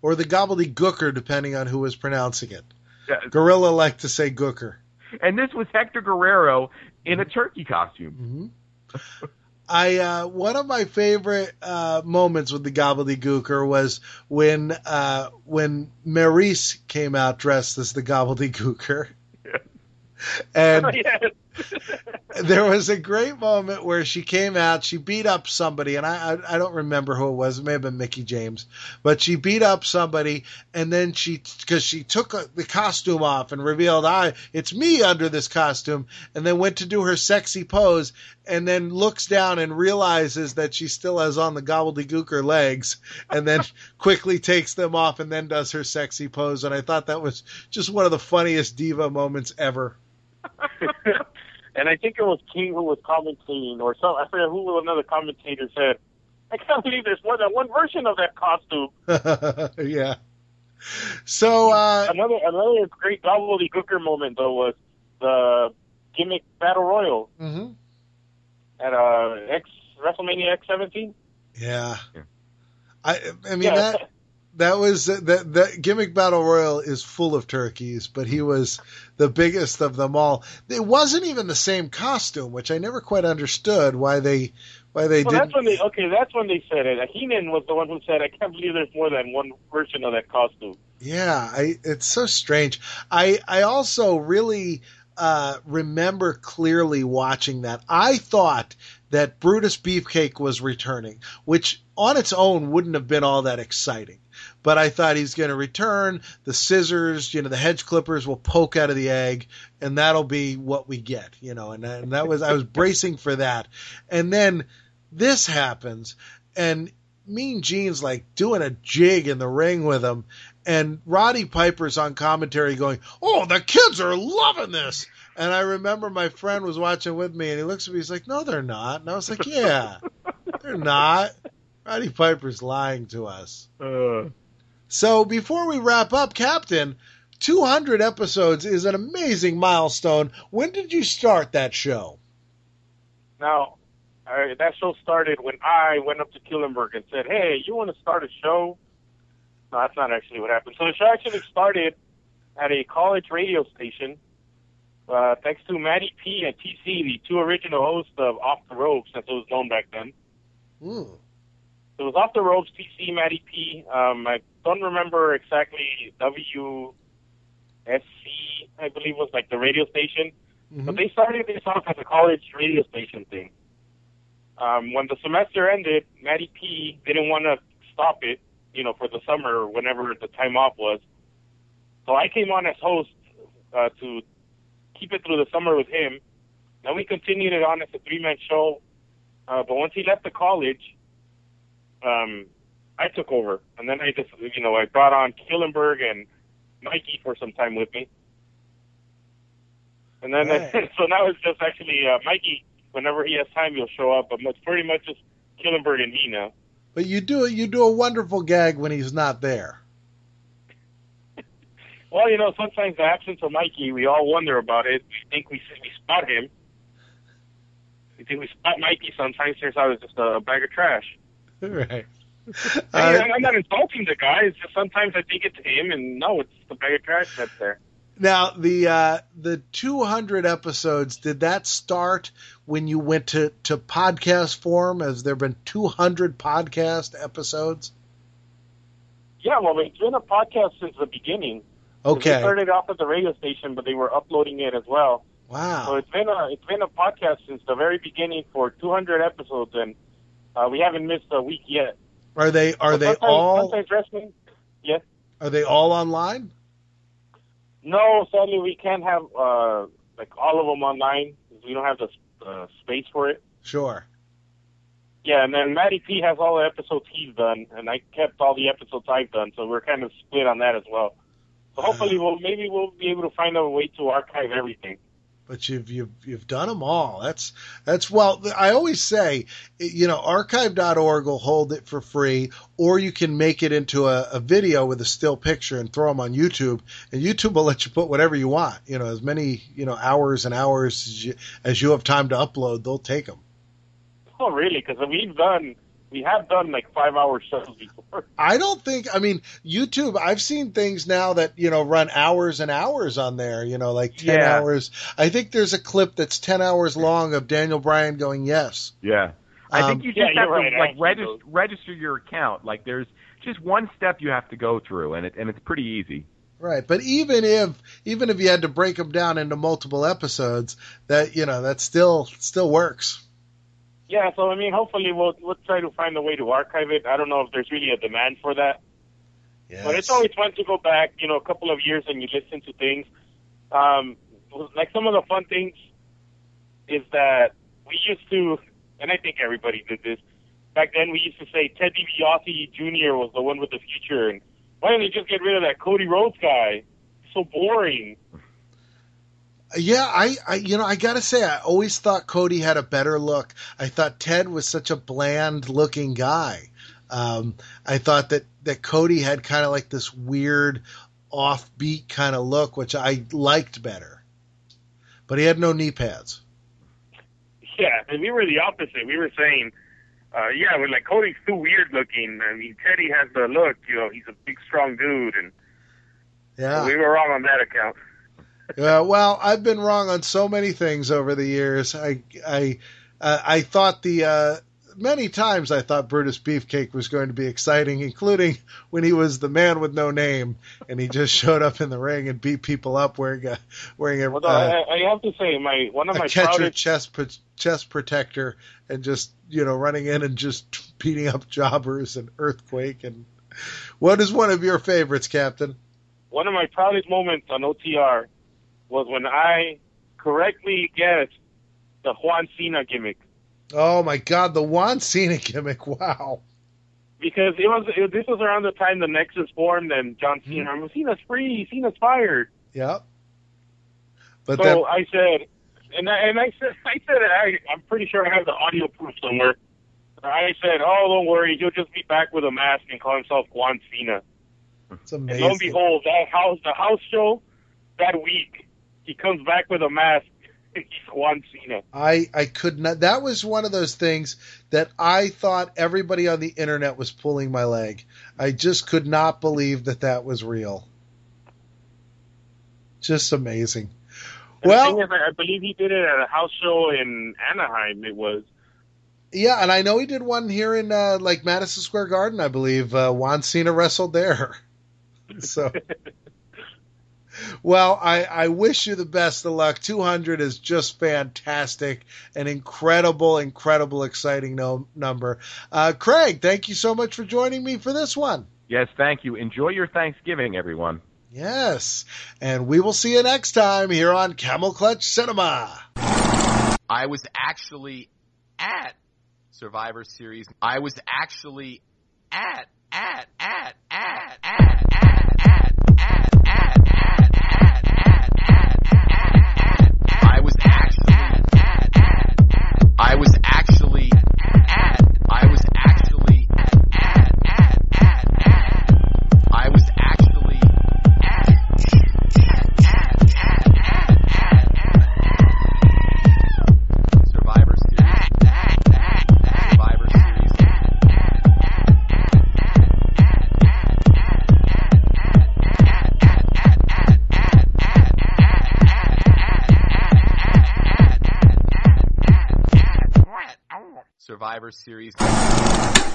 or the Gobbledygooker, depending on who was pronouncing it. Yeah. Gorilla liked to say Gooker and this was Hector Guerrero in a turkey costume. Mm-hmm. I uh, one of my favorite uh, moments with the gobbledygooker was when uh, when Maryse came out dressed as the gobbledygooker, yeah. and oh, yes. there was a great moment where she came out, she beat up somebody, and I, I, I don't remember who it was. It may have been Mickie James, but she beat up somebody, and then she because she took a, the costume off and revealed, "I it's me under this costume," and then went to do her sexy pose, and then looks down and realizes that she still has on the gobbledygooker legs, and then quickly takes them off, and then does her sexy pose. And I thought that was just one of the funniest diva moments ever. and I think it was King who was commentating, or some I forget who another commentator said. I can't believe there's more than one version of that costume. yeah. So uh, another another great gobbledygooker moment though was the gimmick battle royal mm-hmm. at uh X WrestleMania X seventeen. Yeah. I I mean yeah. that that was that that gimmick battle royal is full of turkeys, but he was the biggest of them all. It wasn't even the same costume, which I never quite understood why they why they well, did. That's when they okay. That's when they said it. Heenan was the one who said, "I can't believe there's more than one version of that costume." Yeah, I, it's so strange. I I also really uh, remember clearly watching that. I thought that Brutus Beefcake was returning, which on its own wouldn't have been all that exciting but I thought he's going to return. The scissors, you know, the hedge clippers will poke out of the egg, and that'll be what we get, you know. And, and that was I was bracing for that, and then this happens, and Mean Gene's like doing a jig in the ring with him, and Roddy Piper's on commentary going, "Oh, the kids are loving this." And I remember my friend was watching with me, and he looks at me, he's like, "No, they're not." And I was like, "Yeah, they're not." Roddy Piper's lying to us. Uh. So before we wrap up, Captain, 200 episodes is an amazing milestone. When did you start that show? Now, uh, that show started when I went up to Killenberg and said, "Hey, you want to start a show?" No, that's not actually what happened. So the show actually started at a college radio station, uh, thanks to Matty P and TC, the two original hosts of Off the Ropes, as it was known back then. Mm. It was Off the Ropes, TC, Matty P. Um, I don't remember exactly WSC, I believe was like the radio station. Mm-hmm. But they started this off as a college radio station thing. um, when the semester ended, Matty P didn't want to stop it, you know, for the summer or whenever the time off was. So I came on as host uh, to keep it through the summer with him. Then we continued it on as a three man show. Uh, but once he left the college, um, I took over, and then I just, you know, I brought on Killenberg and Mikey for some time with me. And then, Right. so now it's just actually uh, Mikey. Whenever he has time, he'll show up. But it's pretty much just Killenberg and me now. But you do you do a wonderful gag when he's not there. Well, you know, sometimes the absence of Mikey, we all wonder about it. We think we we spot him. We think we spot Mikey. Sometimes turns out it's just a bag of trash. right. I mean, Uh, I'm not insulting the guy. It's just sometimes I think it's him, and no, it's the bag of trash that's there. Now the uh, the 200 episodes did that start when you went to to podcast form? Has there been 200 podcast episodes? Yeah, well, it's been a podcast since the beginning. They Okay. started off at the radio station, but they were uploading it as well. Wow! So it's been a it's been a podcast since the very beginning for 200 episodes, and uh, we haven't missed a week yet. Are they are they all wrestling. Yes. are they all online? No, sadly, we can't have uh, like all of them online. We don't have the uh, space for it. Sure. Yeah, and then Matty P has all the episodes he's done, and I kept all the episodes I've done, so we're kind of split on that as well. So hopefully, we'll maybe we'll be able to find a way to archive everything. But you've you've you've done them all. That's that's well. I always say, you know, archive.org will hold it for free, or you can make it into a, a video with a still picture and throw them on YouTube, and YouTube will let you put whatever you want. You know, as many you know hours and hours as you, as you have time to upload, they'll take them. Oh, really? Because we've done we have done like five hour shows before. I don't think. I mean, YouTube. I've seen things now that you know run hours and hours on there. You know, like ten Yeah. hours. I think there's a clip that's ten hours long of Daniel Bryan going yes. Yeah. I Um, think you just Yeah, have to right, like actually register register your account. Like there's just one step you have to go through, and it and it's pretty easy. Right, but even if even if you had to break them down into multiple episodes, that you know that still still works. Yeah, so I mean, hopefully we'll we'll try to find a way to archive it. I don't know if there's really a demand for that. Yes. But it's always fun to go back, you know, a couple of years and you listen to things. Um, like some of the fun things is that we used to, and I think everybody did this. Back then, we used to say Ted DiBiase Jr. was the one with the future, and why don't they just get rid of that Cody Rhodes guy? So boring. Yeah, I, I you know I gotta say I always thought Cody had a better look. I thought Ted was such a bland looking guy. Um, I thought that that Cody had kind of like this weird offbeat kind of look, which I liked better. But he had no knee pads. Yeah, and we were the opposite. We were saying, uh, yeah, we're like Cody's too weird looking. I mean, Teddy has the look. You know, he's a big, strong dude, and Yeah. we were wrong on that account. Yeah, well, I've been wrong on so many things over the years. I I uh, I thought the uh, many times I thought Brutus Beefcake was going to be exciting, including when he was the man with no name and he just showed up in the ring and beat people up wearing a wearing a, Well, uh, I, I have to say, my one of my catcher proudest chest chest protector and just you know running in and just beating up jobbers and earthquake and what is one of your favorites, Captain? one of my proudest moments on OTR was when I correctly guessed the Juan Cena gimmick Oh my God, the Juan Cena gimmick! Wow. because it was it, this was around the time the Nexus formed and John Cena, Mm-hmm. Cena's free, Cena's fired. Yep. But so then I said, and I, and I said, I said, I, I'm pretty sure I have the audio proof somewhere. I said, oh, don't worry, he'll just be back with a mask and call himself Juan Cena. it's And amazing. lo and behold, that house, the house show that week, he comes back with a mask. Juan Cena. I I could not. That was one of those things that I thought everybody on the internet was pulling my leg. I just could not believe that that was real. Just amazing. And Well- is, I I believe he did it at a house show in Anaheim. It was. Yeah, and I know he did one here in uh, like Madison Square Garden. I believe uh, Juan Cena wrestled there. So, Well, I, I wish you the best of luck. 200 is just fantastic. An incredible, incredible, exciting no, number. Uh, Craig, thank you so much for joining me for this one. Yes, thank you. Enjoy your Thanksgiving, everyone. Yes. And we will see you next time here on Camel Clutch Cinema. I was actually at Survivor Series. I was actually at, at, at, at, at, at. I was Survivor Series.